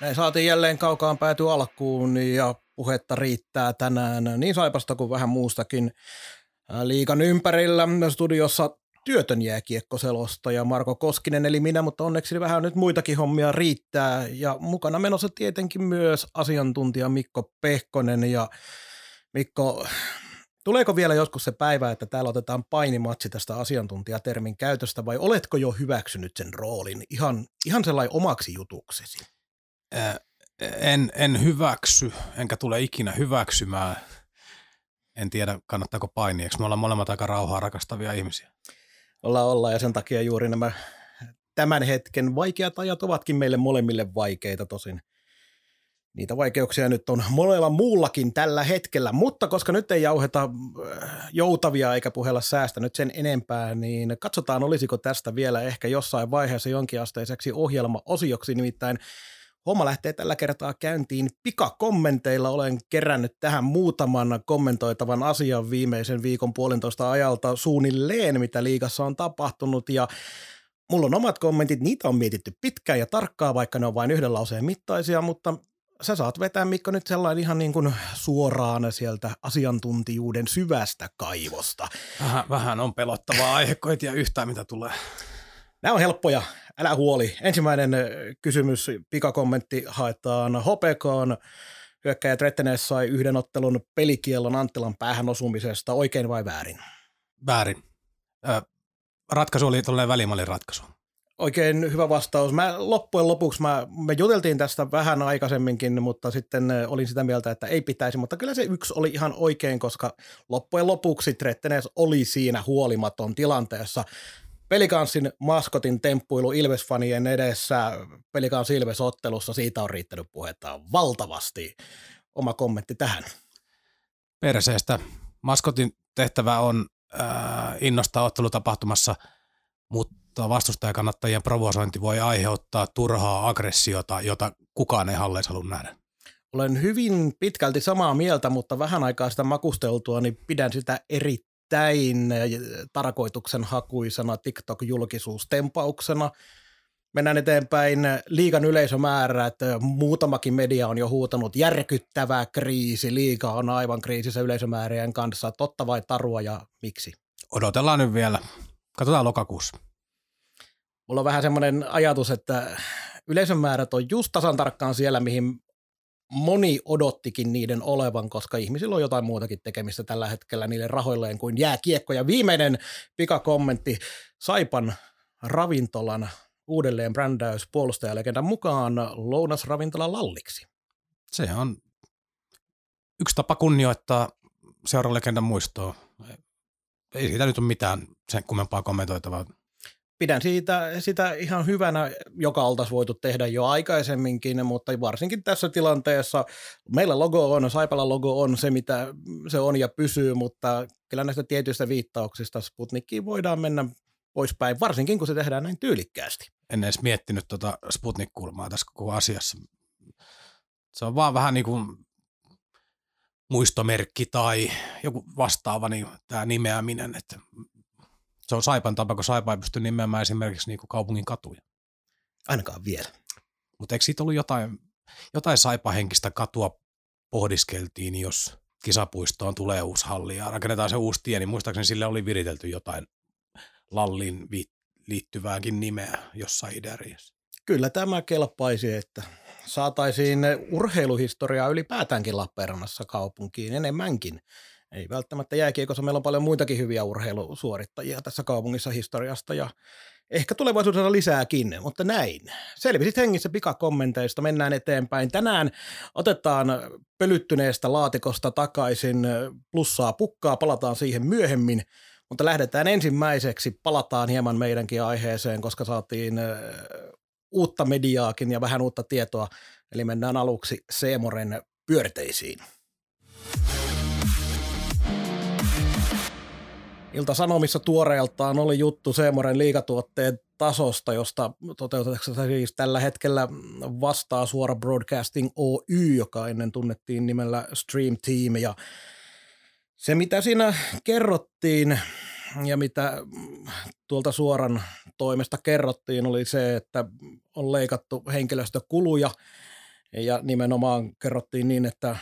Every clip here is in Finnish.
Näin saatiin jälleen kaukaan pääty alkuun ja puhetta riittää tänään niin Saipasta kuin vähän muustakin liikan ympärillä. Studiossa työtön jääkiekkoselostaja Marko Koskinen eli minä, mutta onneksi vähän nyt muitakin hommia riittää. Ja mukana menossa tietenkin myös asiantuntija Mikko Pehkonen ja Mikko, Tuleeko vielä joskus se päivä, että täällä otetaan painimatsi tästä asiantuntijatermin käytöstä vai oletko jo hyväksynyt sen roolin ihan, ihan sellainen omaksi jutuksesi? En, en hyväksy, enkä tule ikinä hyväksymään. En tiedä, kannattaako painia, me ollaan molemmat aika rauhaa rakastavia ihmisiä. Ollaan, ollaan ja sen takia juuri nämä tämän hetken vaikeat ajat ovatkin meille molemmille vaikeita tosin. Niitä vaikeuksia nyt on monella muullakin tällä hetkellä, mutta koska nyt ei jauheta joutavia eikä puhella säästä nyt sen enempää, niin katsotaan olisiko tästä vielä ehkä jossain vaiheessa jonkinasteiseksi ohjelma-osioksi, nimittäin Homma lähtee tällä kertaa käyntiin pikakommenteilla. Olen kerännyt tähän muutaman kommentoitavan asian viimeisen viikon puolentoista ajalta suunnilleen, mitä liigassa on tapahtunut. Ja mulla on omat kommentit, niitä on mietitty pitkään ja tarkkaan, vaikka ne on vain yhden lauseen mittaisia, mutta sä saat vetää Mikko nyt sellainen ihan niin kuin suoraan sieltä asiantuntijuuden syvästä kaivosta. Vähän, vähän on pelottavaa aihe, kun yhtään mitä tulee. Nämä on helppoja, älä huoli. Ensimmäinen kysymys, pikakommentti haetaan HPKon. Hyökkäjä Trettenes sai yhden ottelun pelikiellon Anttilan päähän osumisesta. Oikein vai väärin? Väärin. ratkaisu oli tuollainen välimallin ratkaisu. Oikein hyvä vastaus. Mä loppujen lopuksi, mä, me juteltiin tästä vähän aikaisemminkin, mutta sitten olin sitä mieltä, että ei pitäisi, mutta kyllä se yksi oli ihan oikein, koska loppujen lopuksi Trettenes oli siinä huolimaton tilanteessa. Pelikanssin maskotin temppuilu Ilves-fanien edessä Pelikans Ilves-ottelussa, siitä on riittänyt puhetta valtavasti. Oma kommentti tähän. Perseestä. Maskotin tehtävä on äh, innostaa ottelutapahtumassa, mutta vastustajakannattajien provosointi voi aiheuttaa turhaa aggressiota, jota kukaan ei halleissa halua nähdä. Olen hyvin pitkälti samaa mieltä, mutta vähän aikaa sitä makusteltua, niin pidän sitä erittäin erittäin äh, tarkoituksen hakuisena TikTok-julkisuustempauksena. Mennään eteenpäin. Liikan yleisömäärä, että muutamakin media on jo huutanut järkyttävä kriisi. Liika on aivan kriisissä yleisömäärien kanssa. Totta vai tarua ja miksi? Odotellaan nyt vielä. Katsotaan lokakuussa. Mulla on vähän semmoinen ajatus, että yleisömäärät on just tasan tarkkaan siellä, mihin moni odottikin niiden olevan, koska ihmisillä on jotain muutakin tekemistä tällä hetkellä niille rahoilleen kuin jääkiekko. Ja viimeinen pikakommentti Saipan ravintolan uudelleen brändäys puolustajalegendan mukaan lounasravintola Lalliksi. Se on yksi tapa kunnioittaa seuralegendan muistoa. Ei siitä nyt ole mitään sen kummempaa kommentoitavaa pidän siitä, sitä ihan hyvänä, joka oltaisiin voitu tehdä jo aikaisemminkin, mutta varsinkin tässä tilanteessa meillä logo on, Saipalla logo on se, mitä se on ja pysyy, mutta kyllä näistä tietyistä viittauksista Sputnikkiin voidaan mennä poispäin, varsinkin kun se tehdään näin tyylikkäästi. En edes miettinyt tuota Sputnik-kulmaa tässä koko asiassa. Se on vaan vähän niin kuin muistomerkki tai joku vastaava niin tämä nimeäminen, että se on Saipan tapa, kun Saipa ei pysty nimeämään esimerkiksi niin kuin kaupungin katuja. Ainakaan vielä. Mutta eikö siitä ollut jotain, jotain Saipa-henkistä katua pohdiskeltiin, jos kisapuistoon tulee uusi halli ja rakennetaan se uusi tie, niin muistaakseni sille oli viritelty jotain Lallin liittyvääkin nimeä jossain ideariassa. Kyllä tämä kelpaisi, että saataisiin urheiluhistoriaa ylipäätäänkin Lappeenrannassa kaupunkiin enemmänkin. Ei välttämättä jääkiekossa, meillä on paljon muitakin hyviä urheilusuorittajia tässä kaupungissa historiasta ja ehkä tulevaisuudessa lisääkin, mutta näin. Selvisit hengissä pikakommenteista, mennään eteenpäin. Tänään otetaan pölyttyneestä laatikosta takaisin plussaa pukkaa, palataan siihen myöhemmin, mutta lähdetään ensimmäiseksi, palataan hieman meidänkin aiheeseen, koska saatiin uutta mediaakin ja vähän uutta tietoa, eli mennään aluksi Seemoren pyörteisiin. Ilta-Sanomissa tuoreeltaan oli juttu Seemoren liikatuotteen tasosta, josta toteutetaan siis tällä hetkellä vastaa suora Broadcasting Oy, joka ennen tunnettiin nimellä Stream Team. Ja se, mitä siinä kerrottiin ja mitä tuolta suoran toimesta kerrottiin, oli se, että on leikattu henkilöstökuluja ja nimenomaan kerrottiin niin, että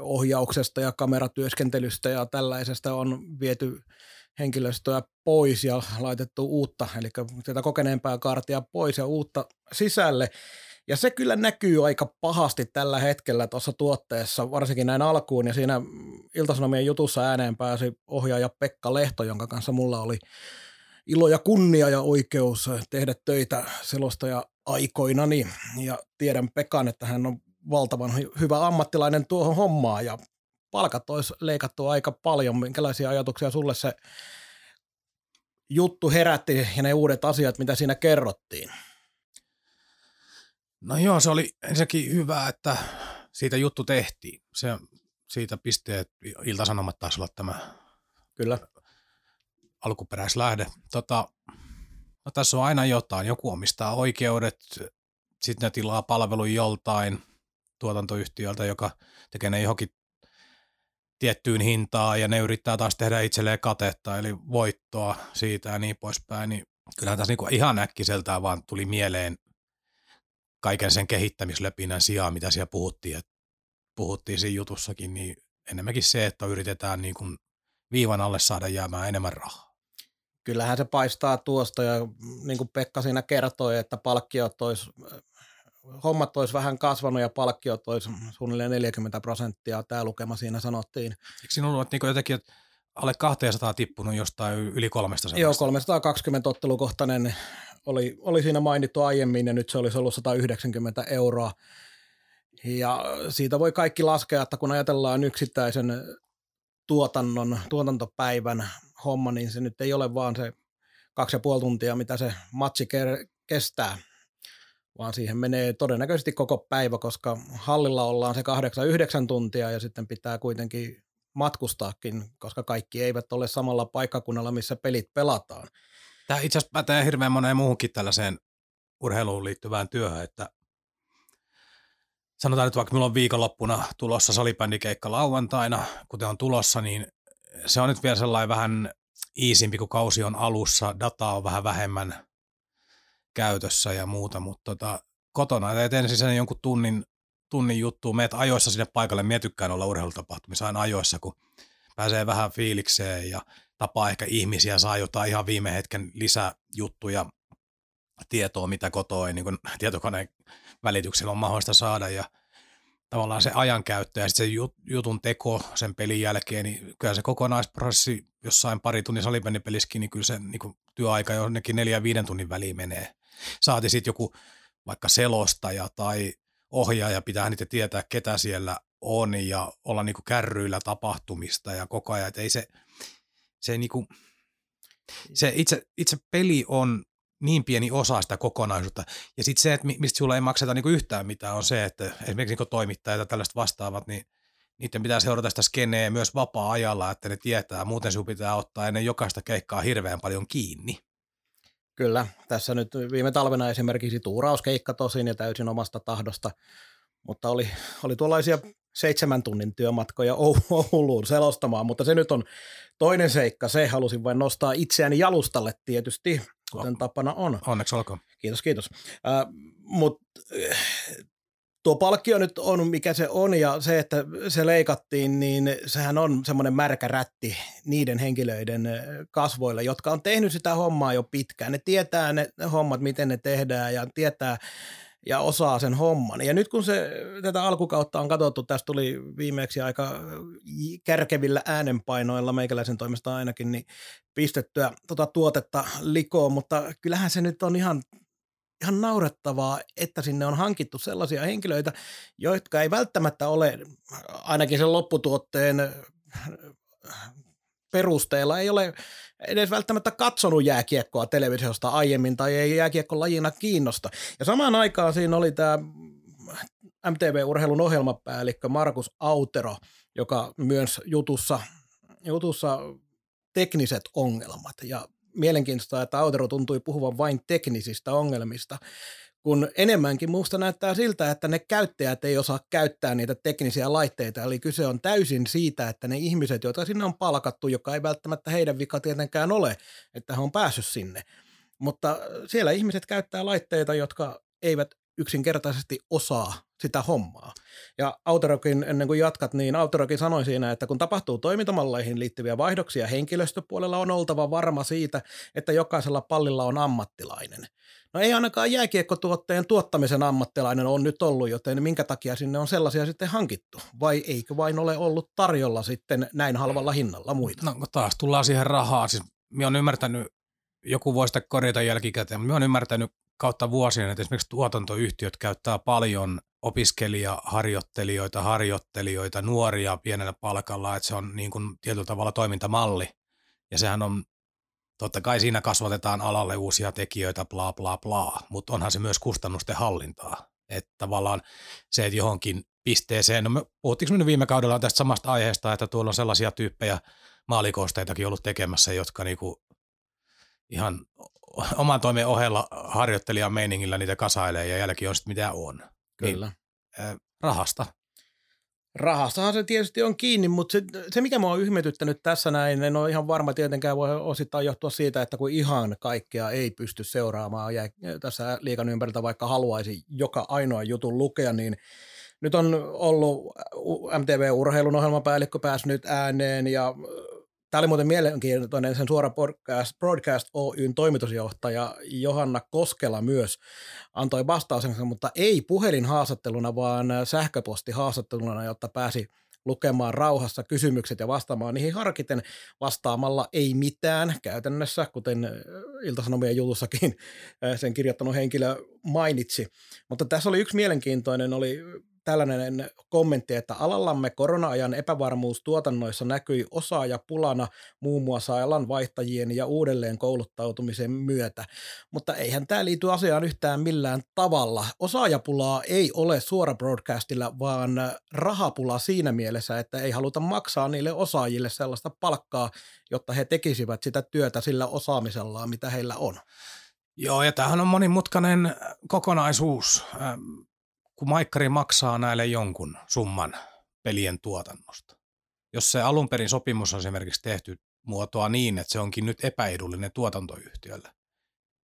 ohjauksesta ja kameratyöskentelystä ja tällaisesta on viety henkilöstöä pois ja laitettu uutta, eli tätä kokeneempaa kaartia pois ja uutta sisälle. Ja se kyllä näkyy aika pahasti tällä hetkellä tuossa tuotteessa, varsinkin näin alkuun. Ja siinä Iltasanomien jutussa ääneen pääsi ohjaaja Pekka Lehto, jonka kanssa mulla oli ilo ja kunnia ja oikeus tehdä töitä selostaja aikoinani. Ja tiedän Pekan, että hän on valtavan hyvä ammattilainen tuohon hommaan ja palkat olisi leikattu aika paljon. Minkälaisia ajatuksia sulle se juttu herätti ja ne uudet asiat, mitä siinä kerrottiin? No joo, se oli ensinnäkin hyvä, että siitä juttu tehtiin. Se, siitä pisteet, Ilta-Sanomat taisi olla tämä Kyllä. alkuperäislähde. Tota, no tässä on aina jotain. Joku omistaa oikeudet, sitten ne tilaa palvelun joltain tuotantoyhtiöltä, joka tekee ne johonkin tiettyyn hintaan ja ne yrittää taas tehdä itselleen katetta eli voittoa siitä ja niin poispäin, niin kyllähän tässä niinku ihan äkkiseltään vaan tuli mieleen kaiken sen kehittämislöpinän sijaan, mitä siellä puhuttiin, että puhuttiin siinä jutussakin, niin enemmänkin se, että yritetään niin kuin viivan alle saada jäämään enemmän rahaa. Kyllähän se paistaa tuosta ja niin kuin Pekka siinä kertoi, että palkkiot olisi hommat olisi vähän kasvanut ja palkkiot olisi suunnilleen 40 prosenttia, tämä lukema siinä sanottiin. Eikö siinä ollut niin jotenkin, että alle 200 tippunut jostain yli 300? Joo, 320 ottelukohtainen oli, oli siinä mainittu aiemmin ja nyt se olisi ollut 190 euroa. Ja siitä voi kaikki laskea, että kun ajatellaan yksittäisen tuotannon, tuotantopäivän homma, niin se nyt ei ole vaan se kaksi ja puoli tuntia, mitä se matsi kestää, vaan siihen menee todennäköisesti koko päivä, koska hallilla ollaan se kahdeksan, yhdeksän tuntia ja sitten pitää kuitenkin matkustaakin, koska kaikki eivät ole samalla paikkakunnalla, missä pelit pelataan. Tämä itse asiassa pätee hirveän moneen muuhunkin tällaiseen urheiluun liittyvään työhön, että sanotaan nyt vaikka minulla on viikonloppuna tulossa salibändikeikka lauantaina, kuten on tulossa, niin se on nyt vielä sellainen vähän iisimpi, kun kausi on alussa, dataa on vähän vähemmän käytössä ja muuta, mutta tota, kotona teet ensin sen jonkun tunnin, tunnin juttu, meet ajoissa sinne paikalle, mie tykkään olla urheilutapahtumissa aina ajoissa, kun pääsee vähän fiilikseen ja tapaa ehkä ihmisiä, saa jotain ihan viime hetken lisäjuttuja, tietoa, mitä kotoa ei niin tietokoneen välityksellä on mahdollista saada ja tavallaan se ajankäyttö ja sitten se jutun teko sen pelin jälkeen, niin kyllä se kokonaisprosessi jossain pari tunnin salibändipelissäkin, niin kyllä se niin työaika jonnekin neljä viiden tunnin väliin menee. Saati sitten joku vaikka selostaja tai ohjaaja, pitää niitä tietää, ketä siellä on ja olla niin kärryillä tapahtumista ja koko ajan, että ei se, se, niin kuin, se itse, itse peli on niin pieni osa sitä kokonaisuutta. Ja sitten se, että mistä sulla ei makseta niinku yhtään mitään, on se, että esimerkiksi niinku toimittajat ja tällaiset vastaavat, niin niiden pitää seurata sitä skeneä myös vapaa-ajalla, että ne tietää. Muuten sinun pitää ottaa ennen jokaista keikkaa hirveän paljon kiinni. Kyllä, tässä nyt viime talvena esimerkiksi tuurauskeikka tosin ja täysin omasta tahdosta, mutta oli, oli tuollaisia seitsemän tunnin työmatkoja Ouluun selostamaan, mutta se nyt on toinen seikka. Se halusin vain nostaa itseäni jalustalle tietysti, kuten tapana on. Onneksi olkoon. Kiitos, kiitos. Äh, Mutta tuo palkkio nyt on, mikä se on, ja se, että se leikattiin, niin sehän on semmoinen märkä rätti niiden henkilöiden kasvoilla, jotka on tehnyt sitä hommaa jo pitkään. Ne tietää ne hommat, miten ne tehdään, ja tietää, ja osaa sen homman. Ja nyt kun se, tätä alkukautta on katsottu, tästä tuli viimeksi aika kärkevillä äänenpainoilla meikäläisen toimesta ainakin, niin pistettyä tuota tuotetta likoon, mutta kyllähän se nyt on ihan ihan naurettavaa, että sinne on hankittu sellaisia henkilöitä, jotka ei välttämättä ole ainakin sen lopputuotteen perusteella ei ole edes välttämättä katsonut jääkiekkoa televisiosta aiemmin tai ei jääkiekko lajina kiinnosta. Ja samaan aikaan siinä oli tämä MTV-urheilun ohjelmapäällikkö Markus Autero, joka myös jutussa, jutussa tekniset ongelmat. Ja mielenkiintoista, että Autero tuntui puhuvan vain teknisistä ongelmista, kun enemmänkin muusta näyttää siltä, että ne käyttäjät ei osaa käyttää niitä teknisiä laitteita. Eli kyse on täysin siitä, että ne ihmiset, joita sinne on palkattu, joka ei välttämättä heidän vika tietenkään ole, että he on päässyt sinne. Mutta siellä ihmiset käyttää laitteita, jotka eivät yksinkertaisesti osaa sitä hommaa. Ja Autorokin, ennen kuin jatkat, niin Autorokin sanoi siinä, että kun tapahtuu toimintamalleihin liittyviä vaihdoksia henkilöstöpuolella, on oltava varma siitä, että jokaisella pallilla on ammattilainen. No ei ainakaan jääkiekkotuotteen tuottamisen ammattilainen on nyt ollut, joten minkä takia sinne on sellaisia sitten hankittu? Vai eikö vain ole ollut tarjolla sitten näin halvalla hinnalla muita? No taas tullaan siihen rahaan. Siis minä olen ymmärtänyt, joku voi sitä korjata jälkikäteen, mutta minä olen ymmärtänyt kautta vuosien, että esimerkiksi tuotantoyhtiöt käyttää paljon opiskelijaharjoittelijoita, harjoittelijoita, nuoria pienellä palkalla, että se on niin kuin tietyllä tavalla toimintamalli. Ja sehän on, totta kai siinä kasvatetaan alalle uusia tekijöitä, bla bla bla, mutta onhan se myös kustannusten hallintaa. Että tavallaan se, että johonkin pisteeseen, no me puhuttiinko me viime kaudella tästä samasta aiheesta, että tuolla on sellaisia tyyppejä maalikosteitakin ollut tekemässä, jotka niinku ihan oman toimen ohella harjoittelijan meiningillä niitä kasailee ja jälki on sitten mitä on. Niin, Kyllä. Niin, rahasta. Rahastahan se tietysti on kiinni, mutta se, se mikä mua on ihmetyttänyt tässä näin, en ole ihan varma tietenkään voi osittain johtua siitä, että kun ihan kaikkea ei pysty seuraamaan ja tässä liikan ympäriltä vaikka haluaisi joka ainoa jutun lukea, niin nyt on ollut MTV-urheilun ohjelmapäällikkö päässyt ääneen ja Tämä oli muuten mielenkiintoinen, sen suora podcast, Broadcast Oyn toimitusjohtaja Johanna Koskela myös antoi vastauksensa, mutta ei puhelinhaastatteluna, vaan sähköpostihaastatteluna, jotta pääsi lukemaan rauhassa kysymykset ja vastaamaan niihin harkiten vastaamalla ei mitään käytännössä, kuten Ilta-Sanomien jutussakin sen kirjoittanut henkilö mainitsi. Mutta tässä oli yksi mielenkiintoinen, oli tällainen kommentti, että alallamme korona-ajan epävarmuus tuotannoissa näkyi osaajapulana muun muassa alan vaihtajien ja uudelleen kouluttautumisen myötä. Mutta eihän tämä liity asiaan yhtään millään tavalla. Osaajapulaa ei ole suora broadcastilla, vaan rahapula siinä mielessä, että ei haluta maksaa niille osaajille sellaista palkkaa, jotta he tekisivät sitä työtä sillä osaamisellaan, mitä heillä on. Joo, ja tämähän on monimutkainen kokonaisuus kun maikkari maksaa näille jonkun summan pelien tuotannosta. Jos se alun perin sopimus on esimerkiksi tehty muotoa niin, että se onkin nyt epäedullinen tuotantoyhtiölle,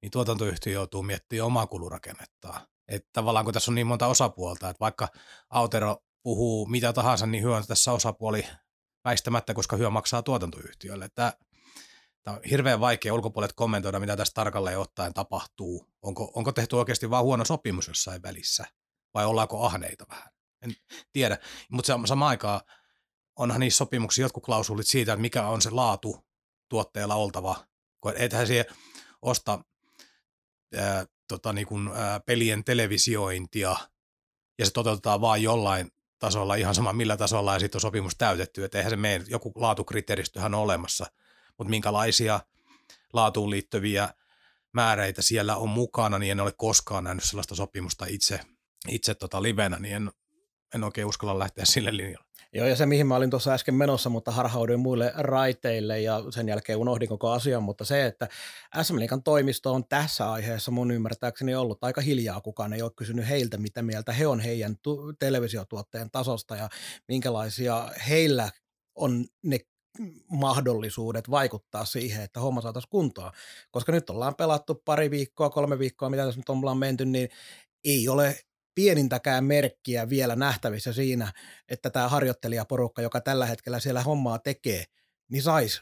niin tuotantoyhtiö joutuu miettimään omaa kulurakennettaan. Että tavallaan kun tässä on niin monta osapuolta, että vaikka Autero puhuu mitä tahansa, niin hyö on tässä osapuoli väistämättä, koska hyö maksaa tuotantoyhtiölle. Tämä, tämä on hirveän vaikea ulkopuolet kommentoida, mitä tässä tarkalleen ottaen tapahtuu. Onko, onko tehty oikeasti vain huono sopimus jossain välissä? Vai ollaanko ahneita vähän. En tiedä, mutta samaan aikaan onhan niissä sopimuksissa jotkut klausulit siitä, että mikä on se laatu tuotteella oltava. Kun ethän siihen osta ää, tota, niin kuin, ää, pelien televisiointia ja se toteutetaan vain jollain tasolla, ihan sama millä tasolla ja sitten on sopimus täytetty, että eihän se mene, joku laatukriteeristöhän on olemassa, mutta minkälaisia laatuun liittyviä määreitä siellä on mukana, niin en ole koskaan nähnyt sellaista sopimusta itse itse tota livenä, niin en, en oikein uskalla lähteä sille linjalle. Joo, ja se mihin mä olin tuossa äsken menossa, mutta harhauduin muille raiteille ja sen jälkeen unohdin koko asian, mutta se, että SM Liikan toimisto on tässä aiheessa mun ymmärtääkseni ollut aika hiljaa, kukaan ei ole kysynyt heiltä, mitä mieltä he on heidän tu- televisiotuotteen tasosta ja minkälaisia heillä on ne mahdollisuudet vaikuttaa siihen, että homma saataisiin kuntoon. Koska nyt ollaan pelattu pari viikkoa, kolme viikkoa, mitä tässä nyt ollaan menty, niin ei ole pienintäkään merkkiä vielä nähtävissä siinä, että tämä harjoittelijaporukka, joka tällä hetkellä siellä hommaa tekee, niin saisi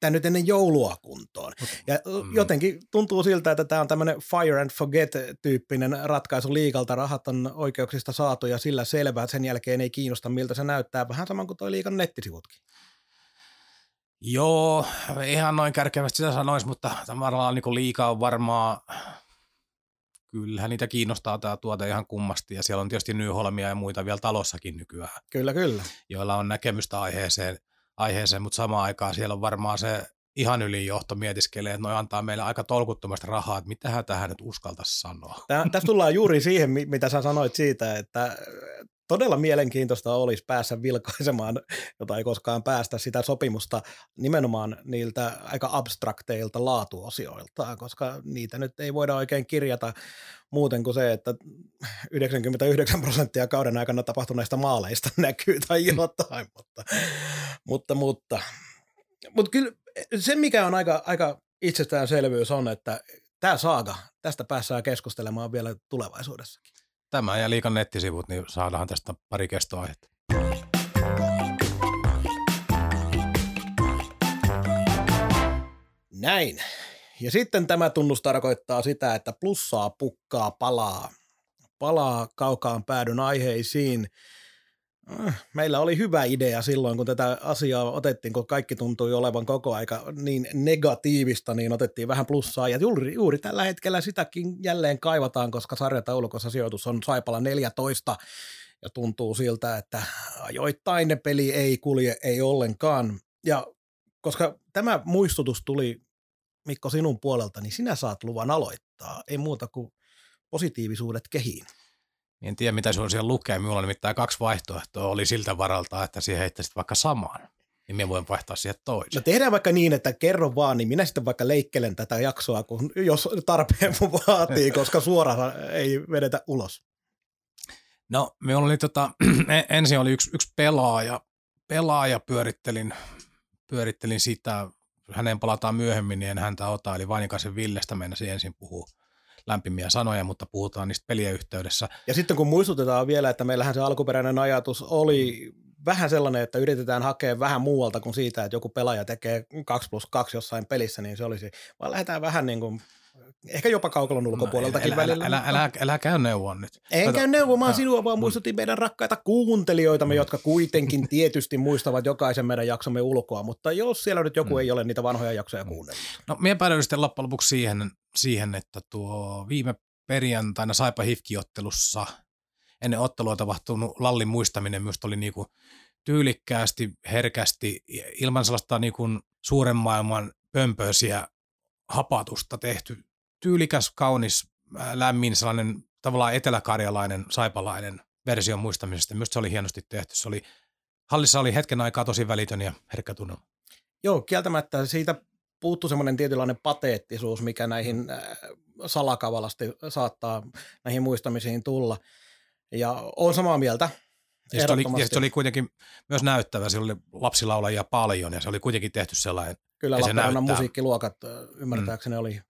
tämä nyt ennen joulua kuntoon. Ja mm. jotenkin tuntuu siltä, että tämä on tämmöinen fire and forget-tyyppinen ratkaisu liikalta. Rahat on oikeuksista saatu ja sillä selvää, että sen jälkeen ei kiinnosta, miltä se näyttää. Vähän saman kuin tuo liikan nettisivutkin. Joo, ihan noin kärkevästi sitä sanoisi, mutta tavallaan niin liikaa on varmaan kyllähän niitä kiinnostaa tämä tuote ihan kummasti ja siellä on tietysti Nyholmia ja muita vielä talossakin nykyään. Kyllä, kyllä. Joilla on näkemystä aiheeseen, aiheeseen mutta samaan aikaan siellä on varmaan se ihan ylijohto mietiskelee, että noi antaa meille aika tolkuttomasti rahaa, että mitähän tähän nyt uskaltaisi sanoa. Tää, tässä tullaan juuri siihen, mitä sä sanoit siitä, että todella mielenkiintoista olisi päässä vilkaisemaan, jota ei koskaan päästä, sitä sopimusta nimenomaan niiltä aika abstrakteilta laatuosioilta, koska niitä nyt ei voida oikein kirjata muuten kuin se, että 99 prosenttia kauden aikana tapahtuneista maaleista näkyy tai jotain, mutta, mutta, mutta, mutta kyllä se, mikä on aika, aika itsestäänselvyys on, että tämä saaga, tästä päässään keskustelemaan vielä tulevaisuudessakin. Tämä ja liikan nettisivut, niin saadaan tästä pari kestoaihetta. Näin. Ja sitten tämä tunnus tarkoittaa sitä, että plussaa pukkaa palaa. Palaa kaukaan päädyn aiheisiin. Meillä oli hyvä idea silloin, kun tätä asiaa otettiin, kun kaikki tuntui olevan koko aika niin negatiivista, niin otettiin vähän plussaa. Ja juuri, juuri tällä hetkellä sitäkin jälleen kaivataan, koska sarjataulukossa sijoitus on Saipala 14 ja tuntuu siltä, että ajoittain ne peli ei kulje, ei ollenkaan. Ja koska tämä muistutus tuli Mikko sinun puolelta, niin sinä saat luvan aloittaa. Ei muuta kuin positiivisuudet kehiin. En tiedä, mitä on siellä lukee. Minulla on nimittäin kaksi vaihtoehtoa. Oli siltä varalta, että siihen heittäisit vaikka samaan. Niin minä voin vaihtaa siihen toisen. No tehdään vaikka niin, että kerro vaan, niin minä sitten vaikka leikkelen tätä jaksoa, kun, jos tarpeen vaatii, koska suoraan ei vedetä ulos. No, me oli tota, ensin oli yksi, yksi pelaaja, pelaaja pyörittelin, pyörittelin sitä, hänen palataan myöhemmin, niin en häntä ota, eli Vainikaisen Villestä mennä ensin puhuu lämpimiä sanoja, mutta puhutaan niistä pelien yhteydessä. Ja sitten kun muistutetaan vielä, että meillähän se alkuperäinen ajatus oli vähän sellainen, että yritetään hakea vähän muualta kuin siitä, että joku pelaaja tekee 2 plus 2 jossain pelissä, niin se olisi, vaan lähdetään vähän niin kuin Ehkä jopa kaukalon ulkopuoleltakin no, älä, välillä. Älä, älä, älä, älä käy neuvoa nyt. En Kato, käy neuvomaan no, sinua, vaan muistutin meidän rakkaita kuuntelijoitamme, jotka kuitenkin tietysti muistavat jokaisen meidän jaksomme ulkoa, mutta jos siellä nyt joku mm. ei ole niitä vanhoja jaksoja kuunnellut. No, minä päädyin sitten loppujen lopuksi siihen, siihen, että tuo viime perjantaina Saipa Hifki-ottelussa ennen ottelua tapahtunut lallin muistaminen myös oli niinku tyylikkäästi, herkästi, ilman sellaista niinku suuren maailman pömpöisiä hapatusta tehty tyylikäs, kaunis, lämmin, sellainen tavallaan eteläkarjalainen, saipalainen versio muistamisesta. Myös se oli hienosti tehty. Se oli, hallissa oli hetken aikaa tosi välitön ja herkkä tunnelma. Joo, kieltämättä siitä puuttuu semmoinen tietynlainen pateettisuus, mikä näihin mm. salakavalasti saattaa näihin muistamisiin tulla. Ja on samaa mieltä. Ja se, oli, ja se oli kuitenkin myös näyttävä, siellä oli lapsilaulajia paljon ja se oli kuitenkin tehty sellainen. Kyllä Lappeenrannan musiikkiluokat ymmärtääkseni mm. oli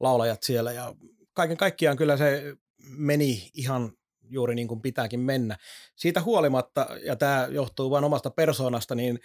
laulajat siellä ja kaiken kaikkiaan kyllä se meni ihan juuri niin kuin pitääkin mennä. Siitä huolimatta, ja tämä johtuu vain omasta persoonasta, niin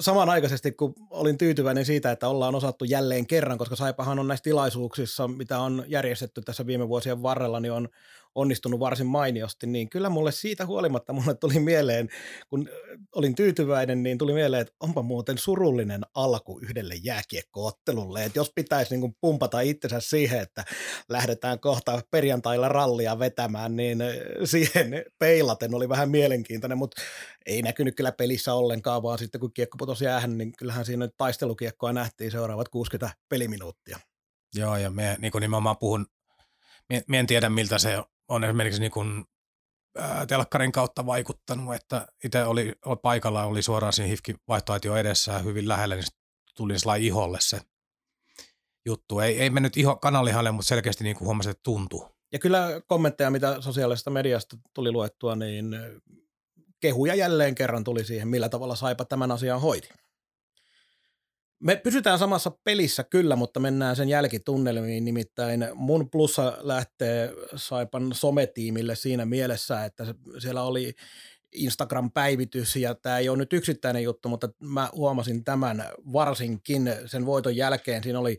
samanaikaisesti, kun olin tyytyväinen siitä, että ollaan osattu jälleen kerran, koska Saipahan on näissä tilaisuuksissa, mitä on järjestetty tässä viime vuosien varrella, niin on onnistunut varsin mainiosti, niin kyllä mulle siitä huolimatta mulle tuli mieleen, kun olin tyytyväinen, niin tuli mieleen, että onpa muuten surullinen alku yhdelle jääkiekkoottelulle, että jos pitäisi niin pumpata itsensä siihen, että lähdetään kohta perjantailla rallia vetämään, niin siihen peilaten oli vähän mielenkiintoinen, mutta ei näkynyt kyllä pelissä ollenkaan, vaan sitten kun kiekko putosi jäähän, niin kyllähän siinä taistelukiekkoa nähtiin seuraavat 60 peliminuuttia. Joo, ja me niin kuin nimenomaan puhun, me, en tiedä miltä se on esimerkiksi niin kuin, ää, telkkarin kautta vaikuttanut, että itse oli, oli paikalla, oli suoraan siinä hifki vaihtoaitio edessä hyvin lähellä, niin tuli sellainen iholle se juttu. Ei, ei mennyt iho kanalihalle, mutta selkeästi niin kuin huomasin, että tuntuu. Ja kyllä kommentteja, mitä sosiaalisesta mediasta tuli luettua, niin kehuja jälleen kerran tuli siihen, millä tavalla Saipa tämän asian hoiti. Me pysytään samassa pelissä kyllä, mutta mennään sen jälkitunnelmiin. Nimittäin mun plussa lähtee Saipan sometiimille siinä mielessä, että siellä oli Instagram-päivitys ja tämä ei ole nyt yksittäinen juttu, mutta mä huomasin tämän varsinkin sen voiton jälkeen. Siinä oli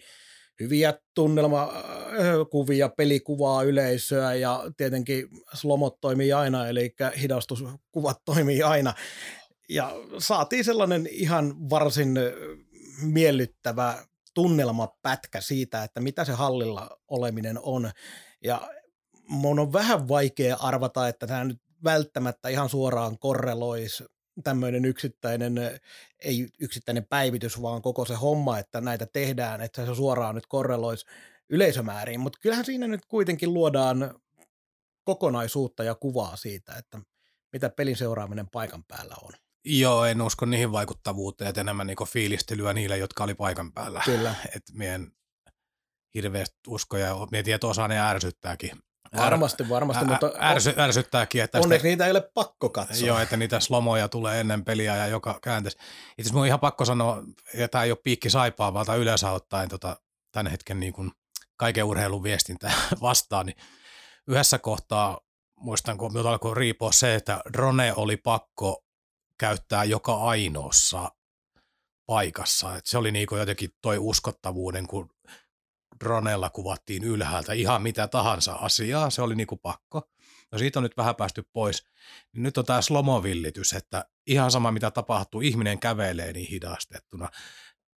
hyviä tunnelmakuvia, pelikuvaa, yleisöä ja tietenkin slomot toimii aina, eli hidastuskuvat toimii aina. Ja saatiin sellainen ihan varsin miellyttävä tunnelmapätkä siitä, että mitä se hallilla oleminen on. Ja mun on vähän vaikea arvata, että tämä nyt välttämättä ihan suoraan korreloisi tämmöinen yksittäinen, ei yksittäinen päivitys, vaan koko se homma, että näitä tehdään, että se suoraan nyt korreloisi yleisömääriin. Mutta kyllähän siinä nyt kuitenkin luodaan kokonaisuutta ja kuvaa siitä, että mitä pelin seuraaminen paikan päällä on. Joo, en usko niihin vaikuttavuuteen, että enemmän niinku fiilistelyä niille, jotka oli paikan päällä. Kyllä. Et mien hirveästi usko ja mietin, että osa ne ärsyttääkin. Varmasti, varmasti, ä, mutta ärsy, ärsyttääkin. Että onneksi sitä, niitä ei ole pakko katsoa. Joo, että niitä slomoja tulee ennen peliä ja joka kääntäisi. Itse asiassa minun on ihan pakko sanoa, ja tämä ei ole piikki saipaa, vaan tämä yleensä ottaen tota, tämän hetken niin kuin kaiken urheilun viestintää vastaan, niin yhdessä kohtaa muistan, kun minulta alkoi riipua se, että drone oli pakko käyttää joka ainoassa paikassa. Et se oli niinku jotenkin toi uskottavuuden, kun dronella kuvattiin ylhäältä ihan mitä tahansa asiaa, se oli niinku pakko. No siitä on nyt vähän päästy pois. Niin nyt on tämä slomovillitys, että ihan sama mitä tapahtuu, ihminen kävelee niin hidastettuna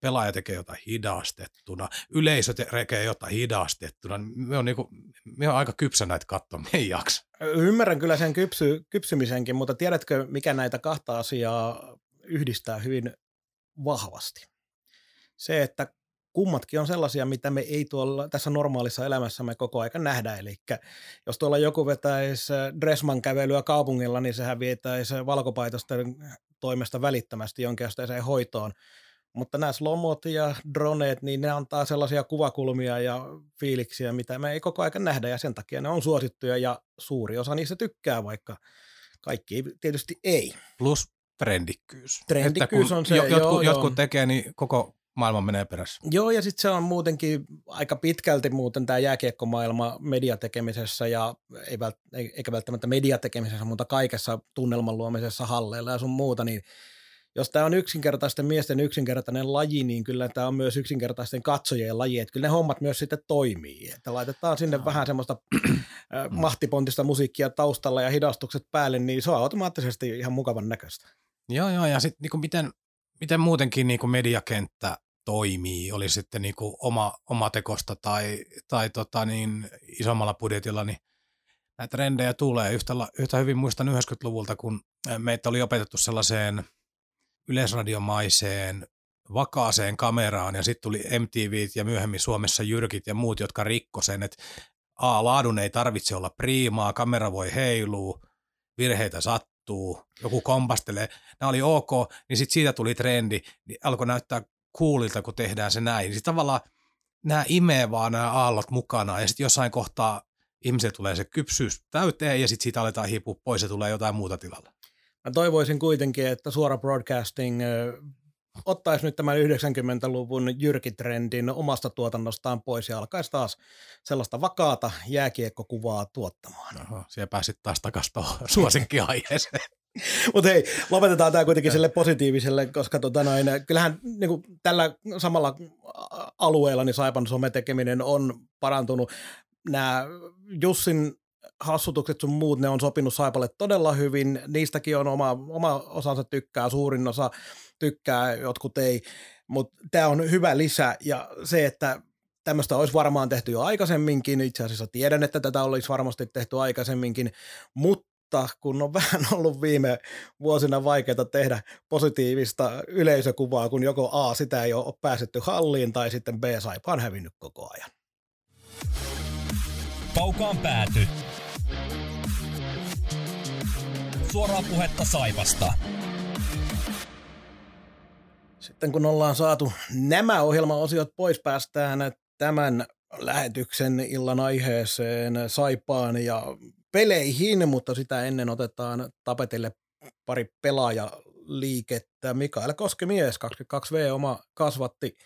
pelaaja tekee jotain hidastettuna, yleisö tekee jotain hidastettuna. Me on, niinku, me on aika kypsä näitä katsoa, me ei jaksa. Ymmärrän kyllä sen kypsy, kypsymisenkin, mutta tiedätkö, mikä näitä kahta asiaa yhdistää hyvin vahvasti? Se, että kummatkin on sellaisia, mitä me ei tuolla tässä normaalissa elämässämme koko aika nähdä. Eli jos tuolla joku vetäisi Dressman kävelyä kaupungilla, niin sehän vietäisi valkopaitosten toimesta välittömästi jonkinlaiseen hoitoon mutta nämä slomot ja droneet, niin ne antaa sellaisia kuvakulmia ja fiiliksiä, mitä me ei koko ajan nähdä, ja sen takia ne on suosittuja, ja suuri osa niistä tykkää, vaikka kaikki tietysti ei. Plus trendikkyys. Trendikkyys on se, jotkut, joo, jotkut joo. tekee, niin koko maailma menee perässä. Joo, ja sitten se on muutenkin aika pitkälti muuten tämä jääkiekkomaailma mediatekemisessä ja ei vält, eikä välttämättä mediatekemisessä, mutta kaikessa tunnelman luomisessa halleilla ja sun muuta, niin jos tämä on yksinkertaisten miesten yksinkertainen laji, niin kyllä tämä on myös yksinkertaisten katsojien laji, että kyllä ne hommat myös sitten toimii, että laitetaan sinne no. vähän semmoista mahtipontista musiikkia taustalla ja hidastukset päälle, niin se on automaattisesti ihan mukavan näköistä. Joo, joo, ja sitten niin miten, miten muutenkin niin kuin mediakenttä toimii, oli sitten niin kuin oma, oma tekosta tai, tai tota niin, isommalla budjetilla, niin näitä trendejä tulee. Yhtä, yhtä hyvin muistan 90-luvulta, kun meitä oli opetettu sellaiseen – yleisradiomaiseen vakaaseen kameraan ja sitten tuli MTV ja myöhemmin Suomessa Jyrkit ja muut, jotka rikko sen, että A, laadun ei tarvitse olla priimaa, kamera voi heilua, virheitä sattuu, joku kompastelee. Nämä oli ok, niin sitten siitä tuli trendi, niin alkoi näyttää kuulilta, kun tehdään se näin. Sitten tavallaan nämä imee vaan nämä aallot mukana ja sitten jossain kohtaa ihmiselle tulee se kypsyys täyteen ja sitten siitä aletaan hiipua pois ja tulee jotain muuta tilalla. Mä toivoisin kuitenkin, että suora broadcasting ottaisi nyt tämän 90-luvun jyrkitrendin omasta tuotannostaan pois ja alkaisi taas sellaista vakaata jääkiekkokuvaa tuottamaan. Oho, siellä pääsit taas takaisin tuohon suosikkiaiheeseen. Mutta hei, lopetetaan tämä kuitenkin sille positiiviselle, koska tota noin, kyllähän niin kuin tällä samalla alueella niin Saipan sometekeminen on parantunut. Nämä Jussin hassutukset sun muut, ne on sopinut Saipalle todella hyvin. Niistäkin on oma, oma osansa tykkää, suurin osa tykkää, jotkut ei. Mutta tämä on hyvä lisä ja se, että tämmöistä olisi varmaan tehty jo aikaisemminkin. Itse asiassa tiedän, että tätä olisi varmasti tehty aikaisemminkin, mutta kun on vähän ollut viime vuosina vaikeaa tehdä positiivista yleisökuvaa, kun joko A, sitä ei ole pääsetty halliin, tai sitten B, Saipa on hävinnyt koko ajan. Kaukaan pääty. Suoraa puhetta Saivasta. Sitten kun ollaan saatu nämä ohjelmaosiot pois, päästään tämän lähetyksen illan aiheeseen Saipaan ja peleihin, mutta sitä ennen otetaan tapetille pari pelaajaliikettä. Mikael Koskemies, 22V, oma kasvatti.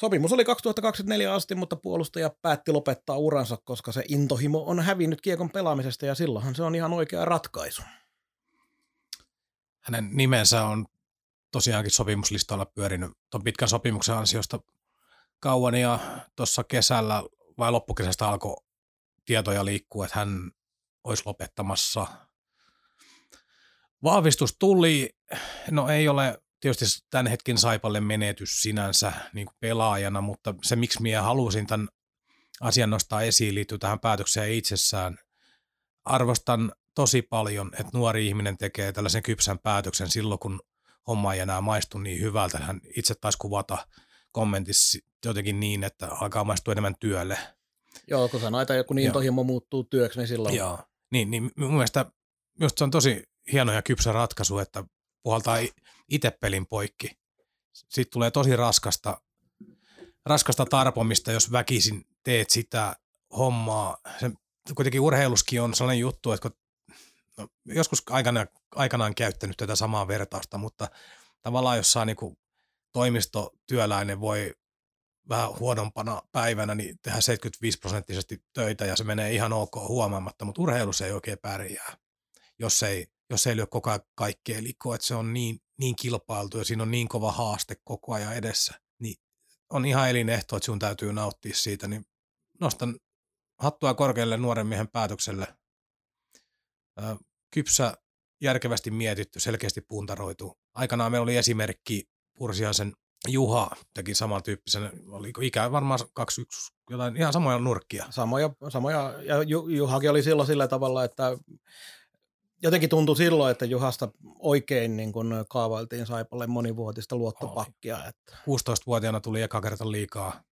Sopimus oli 2024 asti, mutta puolustaja päätti lopettaa uransa, koska se intohimo on hävinnyt kiekon pelaamisesta ja silloinhan se on ihan oikea ratkaisu. Hänen nimensä on tosiaankin sopimuslistalla pyörinyt tuon pitkän sopimuksen ansiosta kauan ja tuossa kesällä vai loppukesästä alkoi tietoja liikkua, että hän olisi lopettamassa. Vahvistus tuli, no ei ole tietysti tämän hetken Saipalle menetys sinänsä niin kuin pelaajana, mutta se miksi minä halusin tämän asian nostaa esiin liittyy tähän päätökseen itsessään. Arvostan tosi paljon, että nuori ihminen tekee tällaisen kypsän päätöksen silloin, kun homma ei enää maistu niin hyvältä. Hän itse taisi kuvata kommentissa jotenkin niin, että alkaa maistua enemmän työlle. Joo, kun sanoit, että kun intohimo muuttuu työksi, niin silloin... Joo, niin, niin mun mielestä just se on tosi hieno ja kypsä ratkaisu, että puhaltaa itse pelin poikki. Sitten tulee tosi raskasta, raskasta tarpomista, jos väkisin teet sitä hommaa. Se, kuitenkin urheiluskin on sellainen juttu, että kun, no, joskus aikana, aikanaan käyttänyt tätä samaa vertausta, mutta tavallaan jos saa niin toimistotyöläinen voi vähän huonompana päivänä niin tehdä 75 prosenttisesti töitä ja se menee ihan ok huomaamatta, mutta urheilussa ei oikein pärjää, jos ei, jos ei lyö koko ajan kaikkea likoa, että se on niin, niin kilpailtu ja siinä on niin kova haaste koko ajan edessä, niin on ihan elinehto, että sun täytyy nauttia siitä, niin nostan hattua korkealle nuoren miehen päätökselle. Kypsä, järkevästi mietitty, selkeästi puntaroitu. Aikanaan meillä oli esimerkki Pursiaisen Juha teki samantyyppisen, oliko ikä varmaan 21, jotain ihan samoja nurkkia. Samoja, samoja ja Juhakin oli silloin sillä tavalla, että jotenkin tuntui silloin, että Juhasta oikein niin kun kaavailtiin Saipalle monivuotista luottopakkia. Että. 16-vuotiaana tuli eka kerta liikaa,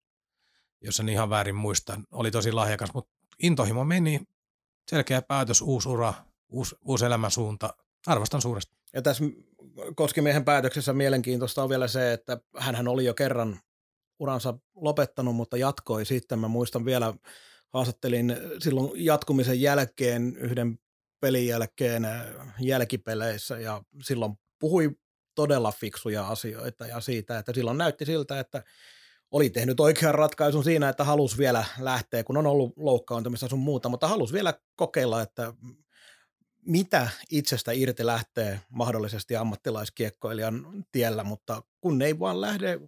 jos en ihan väärin muista. Oli tosi lahjakas, mutta intohimo meni. Selkeä päätös, uusi ura, uusi, uusi elämänsuunta. Arvostan suuresti. Ja tässä Koskimiehen päätöksessä mielenkiintoista on vielä se, että hän oli jo kerran uransa lopettanut, mutta jatkoi sitten. Mä muistan vielä, haastattelin silloin jatkumisen jälkeen yhden pelin jälkeen äh, jälkipeleissä ja silloin puhui todella fiksuja asioita ja siitä, että silloin näytti siltä, että oli tehnyt oikean ratkaisun siinä, että halusi vielä lähteä, kun on ollut loukkaantumista sun muuta, mutta halusi vielä kokeilla, että mitä itsestä irti lähtee mahdollisesti ammattilaiskiekkoilijan tiellä, mutta kun ei vaan lähde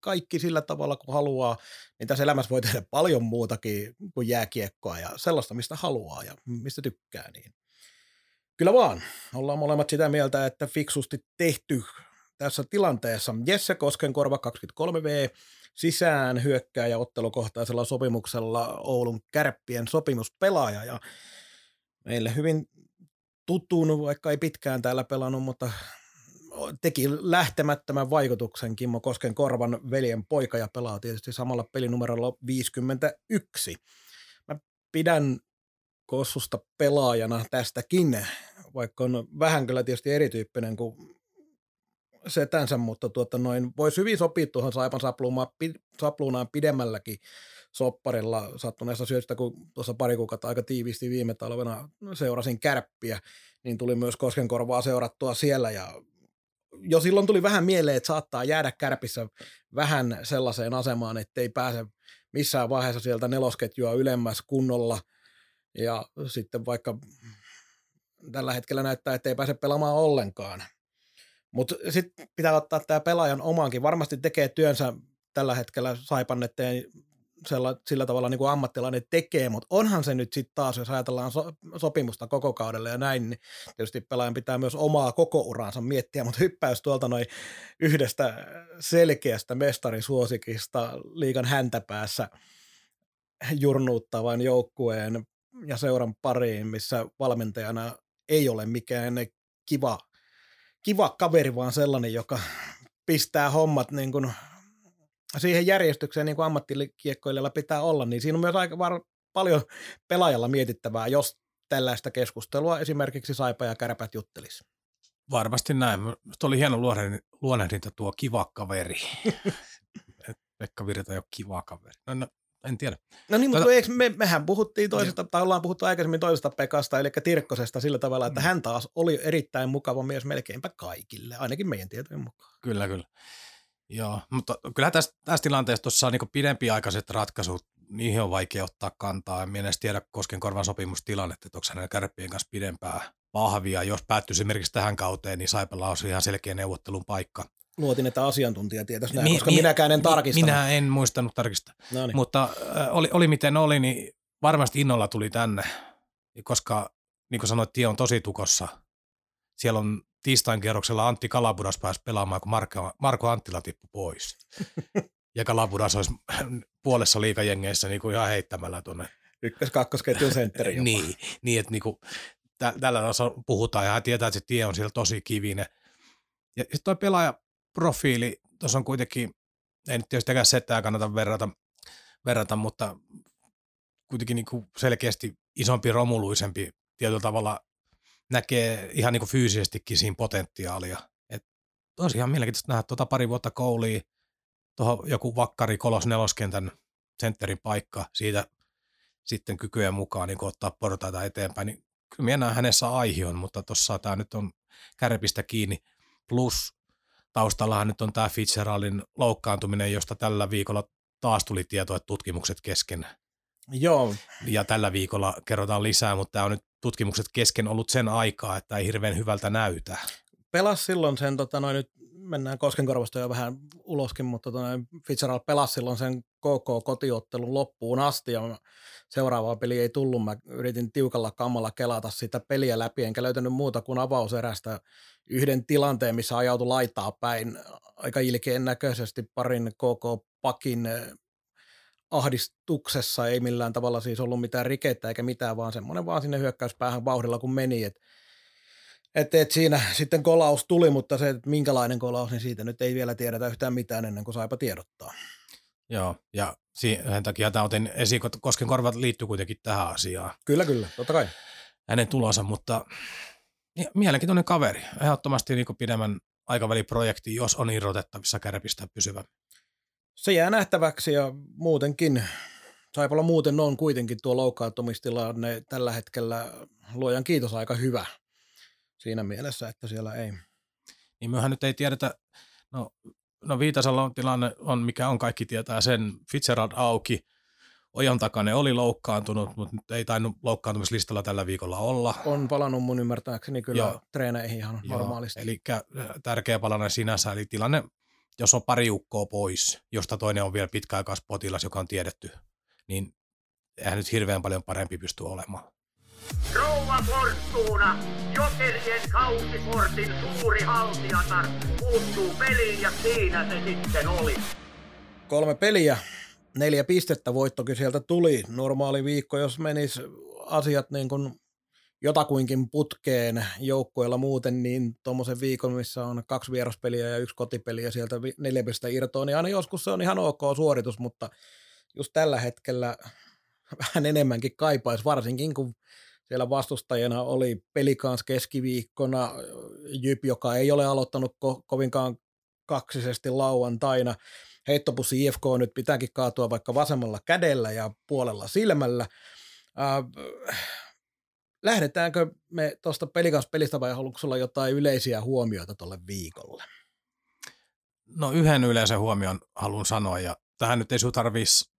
kaikki sillä tavalla kuin haluaa, niin tässä elämässä voi tehdä paljon muutakin kuin jääkiekkoa ja sellaista, mistä haluaa ja mistä tykkää. Niin. Kyllä vaan, ollaan molemmat sitä mieltä, että fiksusti tehty tässä tilanteessa. Jesse Koskenkorva 23V sisään hyökkää ja ottelukohtaisella sopimuksella Oulun kärppien sopimuspelaaja ja meille hyvin tuttuun, vaikka ei pitkään täällä pelannut, mutta teki lähtemättömän vaikutuksen Kimmo Kosken Korvan veljen poika ja pelaa tietysti samalla pelinumerolla 51. Mä pidän Kossusta pelaajana tästäkin, vaikka on vähän kyllä tietysti erityyppinen kuin setänsä, mutta tuota noin, voisi hyvin sopia tuohon Saipan sapluunaan pidemmälläkin sopparilla sattuneesta syystä, kun tuossa pari kuukautta aika tiiviisti viime talvena seurasin kärppiä, niin tuli myös Koskenkorvaa seurattua siellä ja jo silloin tuli vähän mieleen, että saattaa jäädä kärpissä vähän sellaiseen asemaan, että ei pääse missään vaiheessa sieltä nelosketjua ylemmäs kunnolla ja sitten vaikka tällä hetkellä näyttää, että ei pääse pelaamaan ollenkaan. Mutta sitten pitää ottaa tämä pelaajan omaankin. Varmasti tekee työnsä tällä hetkellä Saipan eteen sella, sillä tavalla niin kuin ammattilainen tekee, mutta onhan se nyt sitten taas, jos ajatellaan so, sopimusta koko kaudelle ja näin, niin tietysti pelaajan pitää myös omaa koko uransa miettiä, mutta hyppäys tuolta noin yhdestä selkeästä mestarisuosikista liikan häntäpäässä jurnuuttavan joukkueen ja seuran pariin, missä valmentajana ei ole mikään kiva, kiva kaveri, vaan sellainen, joka pistää hommat niin kuin siihen järjestykseen, niin kuin ammattikiekkoilijalla pitää olla, niin siinä on myös aika var- paljon pelaajalla mietittävää, jos tällaista keskustelua esimerkiksi Saipa ja Kärpät juttelisi. Varmasti näin. Tuo oli hieno luonnehdinta tuo kiva kaveri. Pekka Virta ei ole kiva kaveri. No, no, en tiedä. No niin, mutta Tätä... Tota- me, mehän puhuttiin toisesta, tai ollaan puhuttu aikaisemmin toisesta Pekasta, eli Tirkkosesta sillä tavalla, että mm. hän taas oli erittäin mukava mies melkeinpä kaikille, ainakin meidän tietojen mukaan. Kyllä, kyllä. Joo, mutta kyllä tässä, tässä tilanteessa tuossa on niin pidempiaikaiset ratkaisut, niihin on vaikea ottaa kantaa. En edes tiedä Koskenkorvan sopimustilannetta, että onko hänellä kärppien kanssa pidempää pahvia. Jos päättyisi esimerkiksi tähän kauteen, niin Saipella olisi ihan selkeä neuvottelun paikka. Luotin, että asiantuntija tietäisi näin, mi- koska mi- minäkään en tarkistanut. Minä en muistanut tarkistaa. No niin. Mutta äh, oli, oli miten oli, niin varmasti innolla tuli tänne, koska niin kuin sanoit, tie on tosi tukossa. Siellä on tiistain kierroksella Antti Kalabudas pääsi pelaamaan, kun Marko, Marko Anttila tippui pois. ja Kalabudas olisi puolessa liikajengeissä niin kuin ihan heittämällä tuonne. Ykkös kakkosketjun sentteri niin, niin, että niin kuin, tä, tällä tasolla puhutaan ja hän tietää, että se tie on siellä tosi kivinen. Ja sitten toi pelaajaprofiili, tuossa on kuitenkin, ei nyt tietystikään setää kannata verrata, verrata mutta kuitenkin niin kuin selkeästi isompi, romuluisempi tietyllä tavalla näkee ihan niin kuin fyysisestikin siinä potentiaalia. Et olisi ihan mielenkiintoista nähdä tuota pari vuotta koulia, tuohon joku vakkari kolos neloskentän sentterin paikka, siitä sitten kykyjen mukaan niin ottaa portaita eteenpäin, niin kyllä minä näen hänessä aihion, mutta tuossa tämä nyt on kärpistä kiinni. Plus taustallahan nyt on tämä Fitzgeraldin loukkaantuminen, josta tällä viikolla taas tuli tieto, että tutkimukset kesken. Joo. Ja tällä viikolla kerrotaan lisää, mutta tämä on nyt tutkimukset kesken ollut sen aikaa, että ei hirveän hyvältä näytä. Pelas silloin sen, tota, noin, nyt mennään Koskenkorvasta jo vähän uloskin, mutta tota, Fitzgerald pelasi silloin sen KK kotiottelun loppuun asti ja seuraava peli ei tullut. Mä yritin tiukalla kammalla kelata sitä peliä läpi, enkä löytänyt muuta kuin avauserästä yhden tilanteen, missä ajautui laitaa päin aika ilkeen näköisesti parin KK-pakin ahdistuksessa, ei millään tavalla siis ollut mitään rikettä eikä mitään, vaan semmoinen vaan sinne hyökkäyspäähän vauhdilla kun meni, että et, et siinä sitten kolaus tuli, mutta se, että minkälainen kolaus, niin siitä nyt ei vielä tiedetä yhtään mitään ennen kuin saipa tiedottaa. Joo, ja sen takia tämä otin esiin, Kosken korvat liittyy kuitenkin tähän asiaan. Kyllä, kyllä, totta kai. Hänen tulonsa, mutta mielenkiintoinen kaveri. Ehdottomasti niin pidemmän aikavälin projekti, jos on irrotettavissa kärpistä pysyvä. Se jää nähtäväksi ja muutenkin, Saipalla muuten on kuitenkin tuo loukkaantumistilanne tällä hetkellä luojan kiitos aika hyvä siinä mielessä, että siellä ei. Niin myöhän nyt ei tiedetä, no, no Viitasalla on tilanne on, mikä on, kaikki tietää sen, Fitzgerald auki, Ojan takane oli loukkaantunut, mutta nyt ei tainnut loukkaantumislistalla tällä viikolla olla. On palannut mun ymmärtääkseni kyllä Joo. treeneihin ihan Joo. normaalisti. Eli äh, tärkeä palanen sinänsä, eli tilanne, jos on pari ukkoa pois, josta toinen on vielä pitkäaikaispotilas, joka on tiedetty, niin eihän nyt hirveän paljon parempi pysty olemaan. Rouva Fortuna, Jokerien kausikortin suuri haltijatar, puuttuu peliin ja siinä se sitten oli. Kolme peliä, neljä pistettä voittokin sieltä tuli. Normaali viikko, jos menis asiat niin kuin jotakuinkin putkeen joukkoilla muuten, niin tuommoisen viikon, missä on kaksi vieraspeliä ja yksi kotipeli ja sieltä neljä pistettä irtoa, niin aina joskus se on ihan ok suoritus, mutta just tällä hetkellä vähän enemmänkin kaipaisi, varsinkin kun siellä vastustajana oli Pelikans keskiviikkona, Jyp, joka ei ole aloittanut ko- kovinkaan kaksisesti lauantaina. Heittopussi IFK nyt pitääkin kaatua vaikka vasemmalla kädellä ja puolella silmällä. Äh, lähdetäänkö me tuosta pelikaspelistä vai haluatko olla jotain yleisiä huomioita tuolle viikolle? No yhden yleisen huomion haluan sanoa ja tähän nyt ei sinun tarvitsisi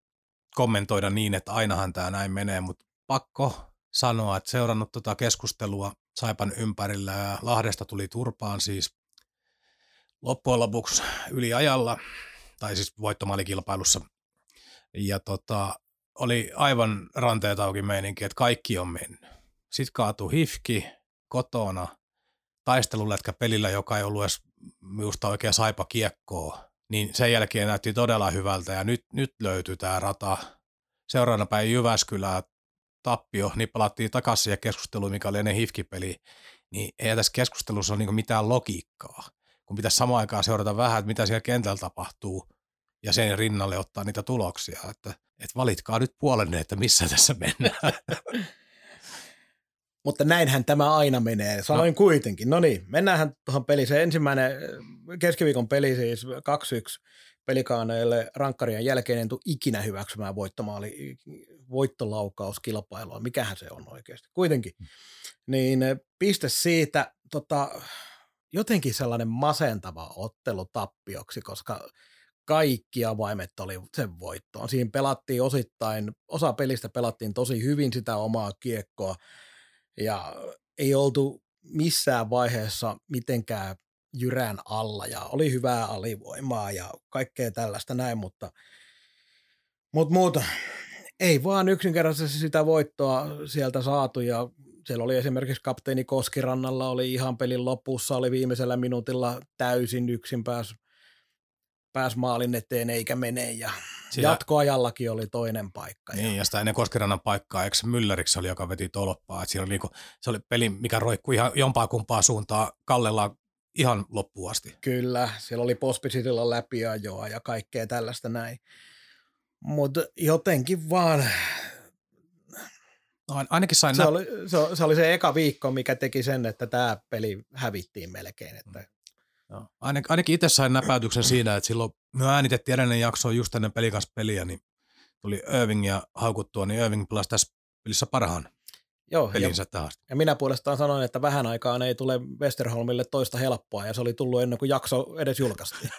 kommentoida niin, että ainahan tämä näin menee, mutta pakko sanoa, että seurannut tuota keskustelua Saipan ympärillä ja Lahdesta tuli turpaan siis loppujen lopuksi yli ajalla, tai siis voittomaalikilpailussa. Ja tota, oli aivan ranteet auki meininki, että kaikki on mennyt. Sitten kaatui hifki kotona, taistelulätkä pelillä, joka ei ollut edes minusta oikein saipa kiekkoa. Niin sen jälkeen näytti todella hyvältä ja nyt, nyt löytyy tämä rata. Seuraavana päin Jyväskylää tappio, niin palattiin takaisin siihen keskusteluun, mikä oli ennen hifkipeli, niin ei tässä keskustelussa ole niin mitään logiikkaa, kun pitäisi samaan aikaan seurata vähän, että mitä siellä kentällä tapahtuu, ja sen rinnalle ottaa niitä tuloksia, että, että valitkaa nyt puolenne, että missä tässä mennään. Mutta näinhän tämä aina menee, sanoin no. kuitenkin. No niin, mennäänhän tuohon peliin. Se ensimmäinen keskiviikon peli siis 2-1 pelikaaneille rankkarien jälkeen en tule ikinä hyväksymään voittomaali, voittolaukauskilpailua. Mikähän se on oikeasti? Kuitenkin. Mm. Niin eh, piste siitä tota, jotenkin sellainen masentava ottelu tappioksi, koska kaikki avaimet oli sen voittoon. Siinä pelattiin osittain, osa pelistä pelattiin tosi hyvin sitä omaa kiekkoa ja ei oltu missään vaiheessa mitenkään jyrän alla ja oli hyvää alivoimaa ja kaikkea tällaista näin, mutta, mutta muuta, ei vaan yksinkertaisesti sitä voittoa sieltä saatu ja siellä oli esimerkiksi kapteeni Koskirannalla oli ihan pelin lopussa, oli viimeisellä minuutilla täysin yksin pääs, pääsi maalin eteen eikä mene ja Siinä- jatkoajallakin oli toinen paikka. Niin, ja sitä ennen Koskerannan paikkaa, eikö Mülleriksi oli, joka veti tolppaa. Et siinä oli niinku, se oli peli, mikä roikkui ihan jompaa kumpaa suuntaa Kallella ihan loppuun asti. Kyllä, siellä oli Pospisitilla läpiajoa ja kaikkea tällaista näin. Mutta jotenkin vaan, No, ainakin sain se nä- oli, se, se oli se eka viikko, mikä teki sen, että tämä peli hävittiin melkein. Että Ainakin, ainakin itse sain näpäytyksen siinä, että silloin me äänitettiin edellinen jakso just ennen pelikas peliä, niin tuli Irvingia haukuttua, niin Irving pelasi tässä pelissä parhaan joo, ja, pelinsä tähän asti. ja minä puolestaan sanoin, että vähän aikaan ei tule Westerholmille toista helppoa, ja se oli tullut ennen kuin jakso edes julkaistiin.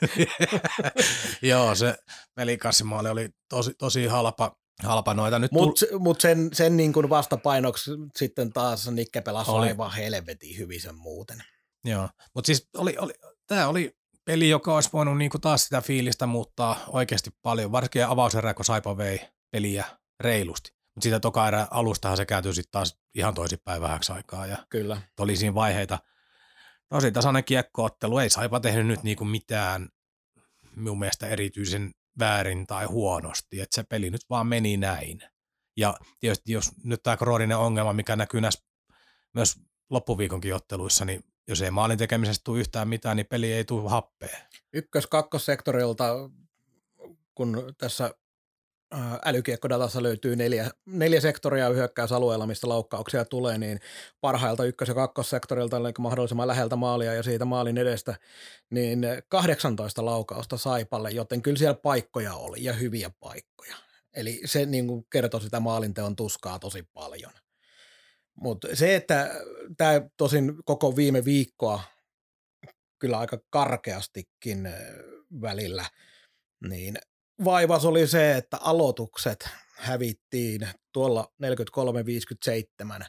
Joo, se pelikasimaali oli tosi, tosi halpa, halpa noita. Nyt Mutta mut sen, sen niin kuin vastapainoksi sitten taas Nikke pelasi Oli. aivan helvetin hyvin sen muuten. Joo, mutta siis oli, oli, tämä oli peli, joka olisi voinut niinku taas sitä fiilistä muuttaa oikeasti paljon, varsinkin avauserä, kun Saipa vei peliä reilusti. Mutta siitä toka erä alustahan se kääntyi sitten taas ihan toisinpäin vähäksi aikaa ja Kyllä. oli siinä vaiheita. Tosi tasainen kiekkoottelu, ei Saipa tehnyt nyt niinku mitään minun mielestä erityisen väärin tai huonosti, että se peli nyt vaan meni näin. Ja tietysti jos nyt tämä krooninen ongelma, mikä näkyy näissä myös loppuviikonkin otteluissa, niin jos ei maalin tekemisestä tule yhtään mitään, niin peli ei tule happeen. Ykkös-kakkossektorilta, kun tässä ää, älykiekkodatassa löytyy neljä, neljä sektoria hyökkäysalueella, mistä laukkauksia tulee, niin parhailta ykkös- ja kakkossektorilta, eli mahdollisimman läheltä maalia ja siitä maalin edestä, niin 18 laukausta Saipalle, joten kyllä siellä paikkoja oli ja hyviä paikkoja. Eli se niin kuin kertoi sitä maalinteon tuskaa tosi paljon. Mutta se, että tämä tosin koko viime viikkoa kyllä aika karkeastikin välillä, niin vaivas oli se, että aloitukset hävittiin tuolla 43-57.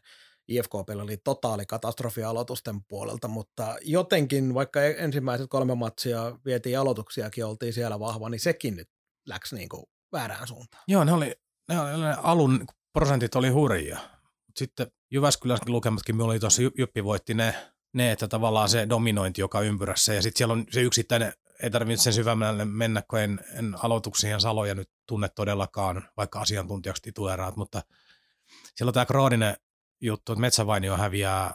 IFKPlla oli totaali katastrofi aloitusten puolelta, mutta jotenkin, vaikka e- ensimmäiset kolme matsia vietiin aloituksiakin, oltiin siellä vahva, niin sekin nyt läks niin kuin väärään suuntaan. Joo, ne oli, ne, oli, ne alun prosentit oli hurjia. Sitten Jyväskylässäkin lukematkin, me oli tuossa Jy- Jyppi voitti ne, ne, että tavallaan se dominointi joka ympyrässä, ja sitten siellä on se yksittäinen, ei tarvitse sen syvemmälle mennä, kun en, en aloituksia ja saloja nyt tunne todellakaan, vaikka asiantuntijaksi tituleeraat, mutta siellä on tämä krooninen juttu, että Metsävainio häviää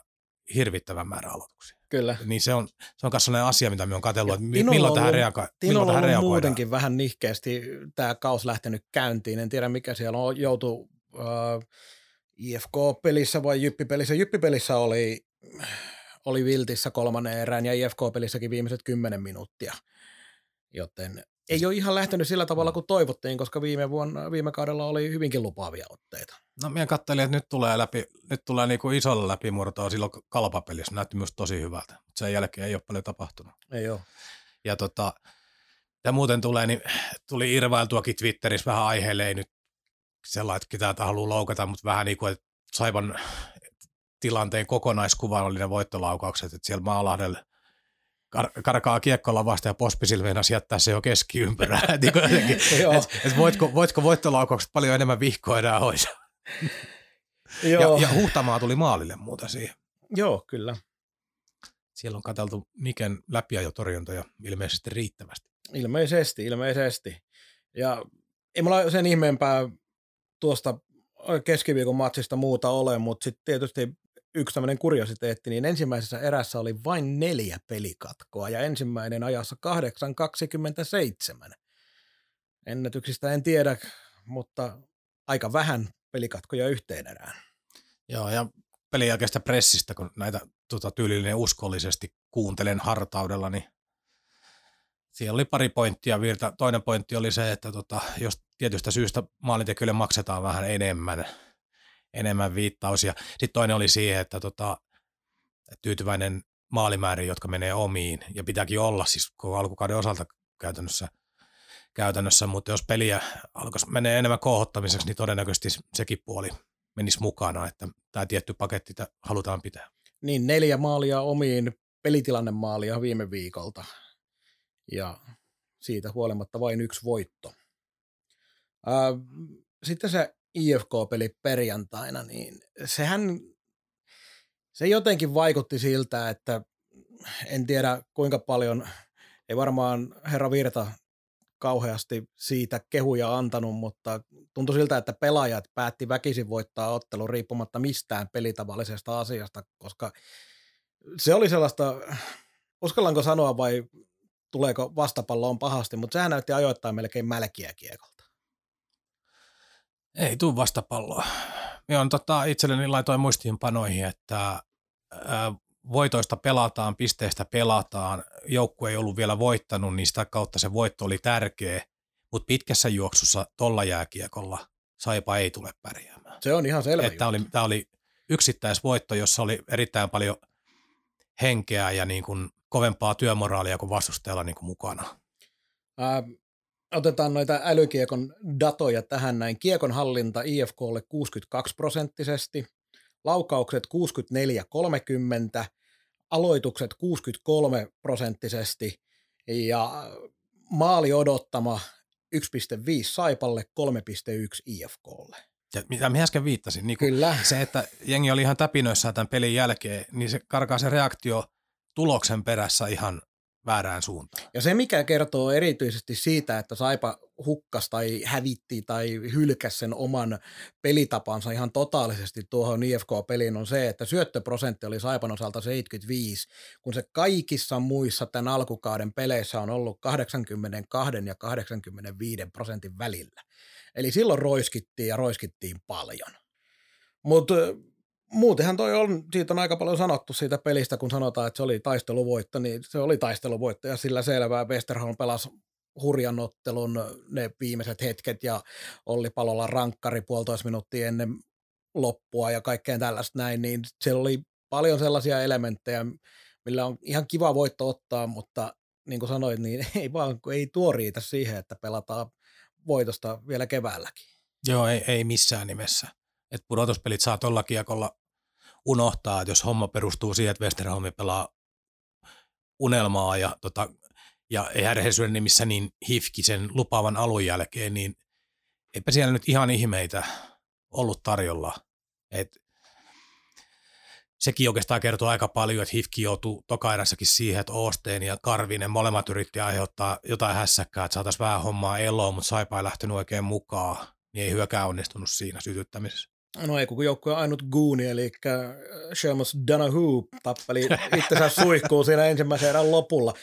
hirvittävän määrän aloituksia. Kyllä. Niin se on, se on myös sellainen asia, mitä me on katsellut, että milloin tähän, ollut- reago- milloin tähän reagoidaan. muutenkin vähän nihkeästi tämä kaus lähtenyt käyntiin. En tiedä, mikä siellä on joutu äh, IFK-pelissä vai Jyppi-pelissä. Jyppi-pelissä oli, oli Viltissä kolmannen erään ja IFK-pelissäkin viimeiset kymmenen minuuttia. Joten ei ole ihan lähtenyt sillä tavalla kuin toivottiin, koska viime, vuonna, viime kaudella oli hyvinkin lupaavia otteita. No minä katselin, että nyt tulee, läpi, nyt tulee niinku isolla läpimurtoa silloin kalpapelissä. Näytti myös tosi hyvältä, mutta sen jälkeen ei ole paljon tapahtunut. Ei ole. Ja tota, ja muuten tulee, niin tuli irvailtuakin Twitterissä vähän aiheelle, ei nyt sellainen, että ketään haluaa loukata, mutta vähän niin kuin, että Saivan tilanteen kokonaiskuva oli ne voittolaukaukset, että siellä Maalahdelle kar- karkaa kiekkolla vasta ja pospisilveinä jättää se jo keskiympyrää. niin jotenkin, et, et voitko, voitko voittolaukaukset paljon enemmän vihkoa enää hoisaa? Joo. Ja, ja Huhtamaa tuli maalille muuten siihen. Joo, kyllä. Siellä on katseltu Miken läpiajotorjuntoja ilmeisesti riittävästi. Ilmeisesti, ilmeisesti. Ja ei mulla sen ihmeempää tuosta keskiviikon matsista muuta ole, mutta sitten tietysti yksi tämmöinen kuriositeetti, niin ensimmäisessä erässä oli vain neljä pelikatkoa ja ensimmäinen ajassa 8.27. Ennätyksistä en tiedä, mutta aika vähän pelikatkoja yhteen erään. Joo, ja pelin jälkeistä pressistä, kun näitä tota, tyylillinen uskollisesti kuuntelen hartaudella, niin siellä oli pari pointtia virta. Toinen pointti oli se, että tota, jos tietystä syystä maalintekijöille maksetaan vähän enemmän, enemmän viittaus. Ja sitten toinen oli siihen, että tota, tyytyväinen maalimäärin, jotka menee omiin, ja pitääkin olla siis koko alkukauden osalta käytännössä, käytännössä mutta jos peliä alkaisi menee enemmän kohottamiseksi, niin todennäköisesti sekin puoli menisi mukana, että tämä tietty paketti halutaan pitää. Niin neljä maalia omiin, pelitilannemaalia viime viikolta. Ja siitä huolimatta vain yksi voitto. Ää, sitten se IFK-peli perjantaina, niin sehän se jotenkin vaikutti siltä, että en tiedä kuinka paljon, ei varmaan herra Virta kauheasti siitä kehuja antanut, mutta tuntui siltä, että pelaajat päätti väkisin voittaa ottelun riippumatta mistään pelitavallisesta asiasta, koska se oli sellaista, uskallanko sanoa vai tuleeko vastapalloon pahasti, mutta sehän näytti ajoittain melkein mälkiä kiekolta. Ei tuu vastapalloa. Minä on tota, itselleni laitoin muistiinpanoihin, että ää, voitoista pelataan, pisteistä pelataan. Joukkue ei ollut vielä voittanut, niin sitä kautta se voitto oli tärkeä. Mutta pitkässä juoksussa tolla jääkiekolla Saipa ei tule pärjäämään. Se on ihan selvä. Tämä oli, oli yksittäisvoitto, jossa oli erittäin paljon henkeä ja niin kuin kovempaa työmoraalia kuin vastustajalla niin kuin mukana. Ää, otetaan noita älykiekon datoja tähän näin. Kiekon hallinta IFKlle 62 prosenttisesti, laukaukset 64-30, aloitukset 63 prosenttisesti ja maali odottama 1,5 Saipalle, 3,1 IFKlle. Ja mitä minä äsken viittasin, niin Kyllä. se, että jengi oli ihan täpinöissään tämän pelin jälkeen, niin se karkaa se reaktio tuloksen perässä ihan väärään suuntaan. Ja se, mikä kertoo erityisesti siitä, että Saipa hukkas tai hävitti tai hylkäsi sen oman pelitapansa ihan totaalisesti tuohon IFK-peliin, on se, että syöttöprosentti oli Saipan osalta 75, kun se kaikissa muissa tämän alkukauden peleissä on ollut 82 ja 85 prosentin välillä. Eli silloin roiskittiin ja roiskittiin paljon. Mutta muutenhan toi on, siitä on aika paljon sanottu siitä pelistä, kun sanotaan, että se oli taisteluvoitto, niin se oli taisteluvoitto ja sillä selvää Westerholm pelasi hurjan ottelun ne viimeiset hetket ja Olli Palolla rankkari puolitoista minuuttia ennen loppua ja kaikkeen tällaista näin, niin siellä oli paljon sellaisia elementtejä, millä on ihan kiva voitto ottaa, mutta niin kuin sanoit, niin ei vaan ei tuo riitä siihen, että pelataan voitosta vielä keväälläkin. Joo, ei, ei missään nimessä. Et pudotuspelit saa tuolla kiekolla unohtaa, että jos homma perustuu siihen, että Westerholmi pelaa unelmaa ja, tota, ja järjestelmän nimissä niin hifkisen lupaavan alun jälkeen, niin eipä siellä nyt ihan ihmeitä ollut tarjolla. Et sekin oikeastaan kertoo aika paljon, että Hifki joutuu tokairassakin siihen, että Osteen ja Karvinen molemmat yritti aiheuttaa jotain hässäkkää, että saataisiin vähän hommaa eloon, mutta Saipa ei lähtenyt oikein mukaan, niin ei hyökään onnistunut siinä sytyttämisessä. No ei, kun joukkue ainut guuni, eli Seamus Donahue tappeli itsensä suihkuun siinä ensimmäisen erän lopulla.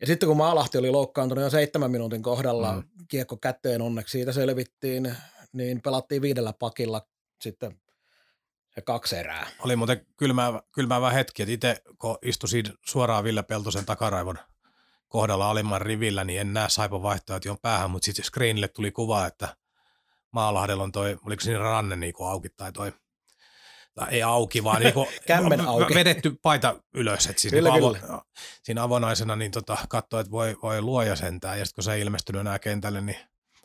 Ja sitten kun Maalahti oli loukkaantunut jo seitsemän minuutin kohdalla, mm. kiekko käteen onneksi siitä selvittiin, niin pelattiin viidellä pakilla sitten se kaksi erää. Oli muuten kylmäävä, kylmäävä hetki, että itse kun istuin suoraan Ville Peltosen takaraivon kohdalla alimman rivillä, niin en näe Saipa vaihtoehtoja päähän, mutta sitten screenille tuli kuva, että Maalahdella on toi, oliko siinä ranne niin kuin auki tai toi, tai ei auki, vaan niin kuin Kämmen auki. vedetty paita ylös. Että siis Kyllä, niin kyllä. avo, siinä avonaisena niin tota, katsoi, että voi, voi luoja sentään. Ja sitten kun se ei ilmestynyt enää kentälle, niin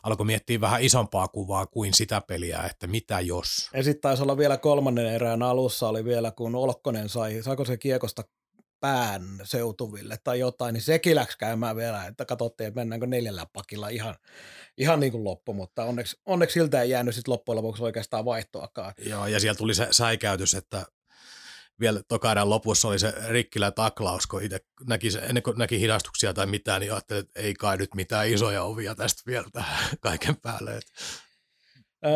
alkoi miettiä vähän isompaa kuvaa kuin sitä peliä, että mitä jos. Ja sitten taisi olla vielä kolmannen erään alussa, oli vielä kun Olkkonen sai, saiko se kiekosta pään seutuville tai jotain, niin sekin läks käymään vielä, että katsottiin, että mennäänkö neljällä pakilla ihan, ihan niin kuin loppu, mutta onneksi, onneksi siltä ei jäänyt sitten loppujen lopuksi oikeastaan vaihtoakaan. Joo, ja siellä tuli se säikäytys, että vielä tokaiden lopussa oli se rikkilä taklaus, kun itse näki, se, ennen kuin näki hidastuksia tai mitään, niin ajattelin, että ei kai nyt mitään isoja ovia tästä vielä kaiken päälle. Että Ö,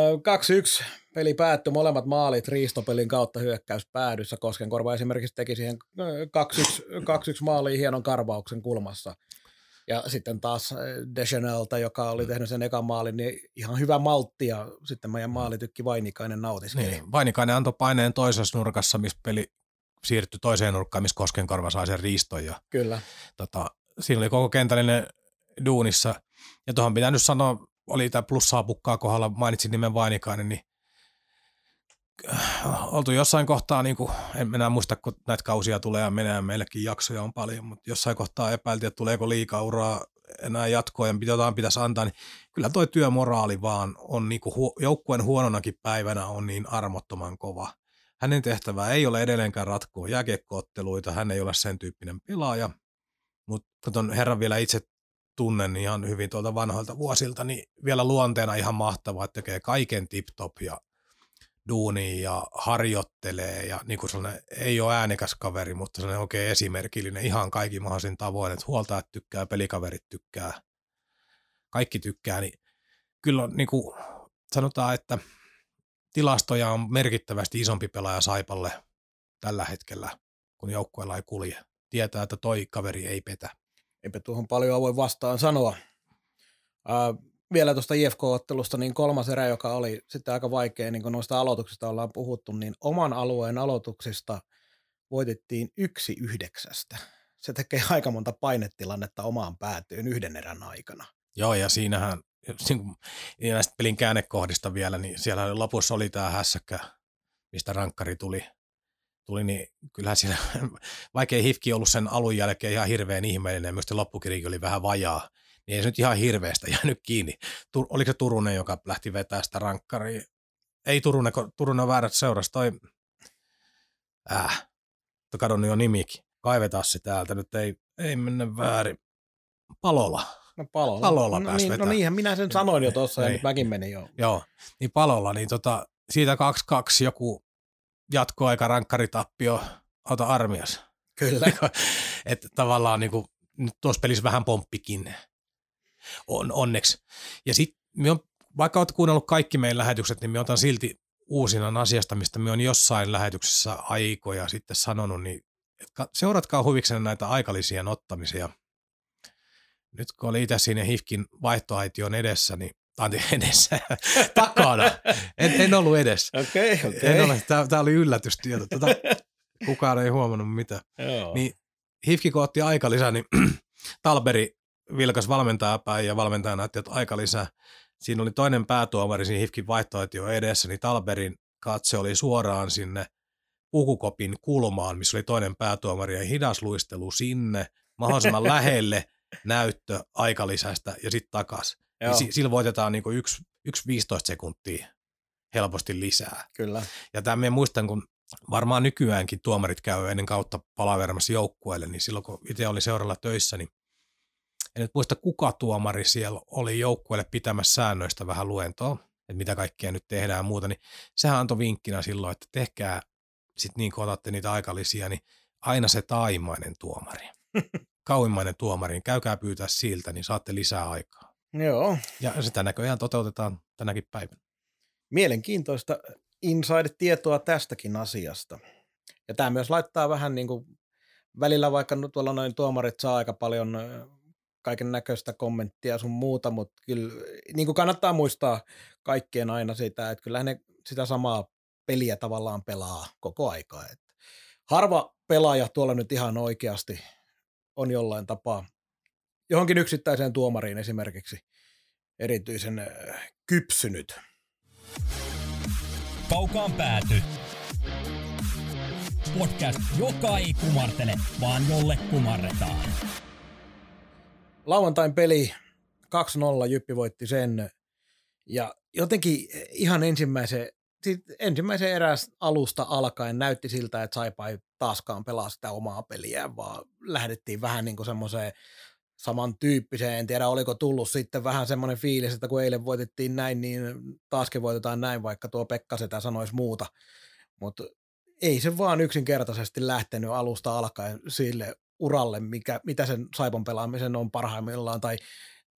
2-1 peli päättyi, molemmat maalit riistopelin kautta hyökkäys päädyssä. Koskenkorva esimerkiksi teki siihen ö, 2-1, 2-1 maaliin hienon karvauksen kulmassa. Ja sitten taas Deschanelta, joka oli tehnyt sen ekan maalin, niin ihan hyvä maltti ja sitten meidän maalitykki Vainikainen nautiskeli. Niin, Vainikainen antoi paineen toisessa nurkassa, missä peli siirtyi toiseen nurkkaan, missä Koskenkorva sai sen riiston. Ja, Kyllä. tota, siinä oli koko kentällinen duunissa. Ja tuohon pitää nyt sanoa, oli tämä plussaa pukkaa kohdalla, mainitsin nimen Vainikainen, niin äh, oltu jossain kohtaa, niin kuin, en enää muista, kun näitä kausia tulee ja menee, meillekin jaksoja on paljon, mutta jossain kohtaa epäiltiin, että tuleeko liikaa uraa enää jatkoa ja jotain pitäisi antaa, niin kyllä toi työmoraali vaan on niin kuin joukkueen huononakin päivänä on niin armottoman kova. Hänen tehtävä ei ole edelleenkään ratkoa jääkiekkootteluita, hän ei ole sen tyyppinen pelaaja, mutta ton herran vielä itse tunnen ihan hyvin tuolta vanhoilta vuosilta, niin vielä luonteena ihan mahtavaa, että tekee kaiken tip-top ja duuni ja harjoittelee ja niin kuin sellainen, ei ole äänekäs kaveri, mutta sellainen oikein esimerkillinen ihan kaikki mahdollisin tavoin, että huoltajat tykkää, pelikaverit tykkää, kaikki tykkää, niin kyllä on, niin kuin sanotaan, että tilastoja on merkittävästi isompi pelaaja Saipalle tällä hetkellä, kun joukkueella ei kulje. Tietää, että toi kaveri ei petä. Eipä tuohon paljon voi vastaan sanoa. Ää, vielä tuosta IFK-ottelusta, niin kolmas erä, joka oli sitten aika vaikea, niin kuin noista aloituksista ollaan puhuttu, niin oman alueen aloituksista voitettiin yksi yhdeksästä. Se tekee aika monta painetilannetta omaan päätyyn yhden erän aikana. Joo, ja siinähän, ja näistä pelin käännekohdista vielä, niin siellä lopussa oli tämä hässäkkä, mistä rankkari tuli, tuli niin kyllähän siinä, vaikka ei Hifki ollut sen alun jälkeen ihan hirveän ihmeellinen, ja myös loppukirjakin oli vähän vajaa, niin ei se nyt ihan hirveästä jäänyt kiinni. Tur, oliko se Turunen, joka lähti vetämään sitä rankkaria? Ei Turunen, kun Turunen on väärät seurassa, toi, äh, kadonnut jo nimikin. Kaivetaan se täältä, nyt ei, ei mennä väärin. Palola. No Palola. Palola no, niin, no niinhän minä sen sanoin jo tuossa, ja nyt mäkin menin jo. Joo, niin Palola, niin tota, siitä 2-2 joku jatkoaika rankkaritappio auta armias. Kyllä. että tavallaan niin kuin, nyt tuossa pelissä vähän pomppikin. On, onneksi. Ja sitten vaikka olet kuunnellut kaikki meidän lähetykset, niin me otan silti uusinan asiasta, mistä me on jossain lähetyksessä aikoja sitten sanonut, niin seuratkaa huviksenne näitä aikalisien ottamisia. Nyt kun oli itse siinä Hifkin vaihtoaition edessä, niin anteeksi, edessä, takana. En, en ollut edessä. Okei, En okei. ole, tämä, tämä oli yllätystieto. Tätä, kukaan ei huomannut. Joo. Niin Hifki kun otti aika lisää, niin Talberi vilkas valmentaja päin ja valmentaja näytti, että aika lisää. Siinä oli toinen päätuomari siinä Hifkin vaihtoehto edessä, niin Talberin katse oli suoraan sinne pukukopin kulmaan, missä oli toinen päätuomari ja hidas luistelu sinne, mahdollisimman lähelle näyttö aikalisästä ja sitten takas. Joo, Niin si- sillä voitetaan niinku yksi, yksi 15 sekuntia helposti lisää. kyllä. Ja tämä me muistan, kun varmaan nykyäänkin tuomarit käy ennen kautta palaveramassa joukkueelle, niin silloin kun itse oli seuralla töissä, niin en nyt muista kuka tuomari siellä oli joukkueelle pitämässä säännöistä vähän luentoa, että mitä kaikkea nyt tehdään ja muuta, niin sehän antoi vinkkinä silloin, että tehkää sitten niin kun otatte niitä aikalisia, niin aina se taimainen tuomari. Kauimmainen tuomari, niin käykää pyytää siltä, niin saatte lisää aikaa. Joo, Ja sitä näköjään toteutetaan tänäkin päivänä. mielenkiintoista inside-tietoa tästäkin asiasta. Ja tämä myös laittaa vähän niin kuin välillä, vaikka tuolla noin tuomarit saa aika paljon kaiken näköistä kommenttia sun muuta, mutta kyllä niin kuin kannattaa muistaa kaikkien aina sitä, että kyllä ne sitä samaa peliä tavallaan pelaa koko aikaa. Että harva pelaaja tuolla nyt ihan oikeasti on jollain tapaa johonkin yksittäiseen tuomariin esimerkiksi erityisen äh, kypsynyt. Kaukaan pääty. Podcast, joka ei kumartele, vaan jolle kumarretaan. lauantain peli 2-0, Jyppi voitti sen. Ja jotenkin ihan ensimmäisen, siis ensimmäisen eräs alusta alkaen näytti siltä, että Saipa ei taaskaan pelaa sitä omaa peliään, vaan lähdettiin vähän niin kuin semmoiseen samantyyppiseen. En tiedä, oliko tullut sitten vähän semmoinen fiilis, että kun eilen voitettiin näin, niin taaskin voitetaan näin, vaikka tuo Pekka sitä sanoisi muuta. Mutta ei se vaan yksinkertaisesti lähtenyt alusta alkaen sille uralle, mikä, mitä sen Saipan pelaamisen on parhaimmillaan, tai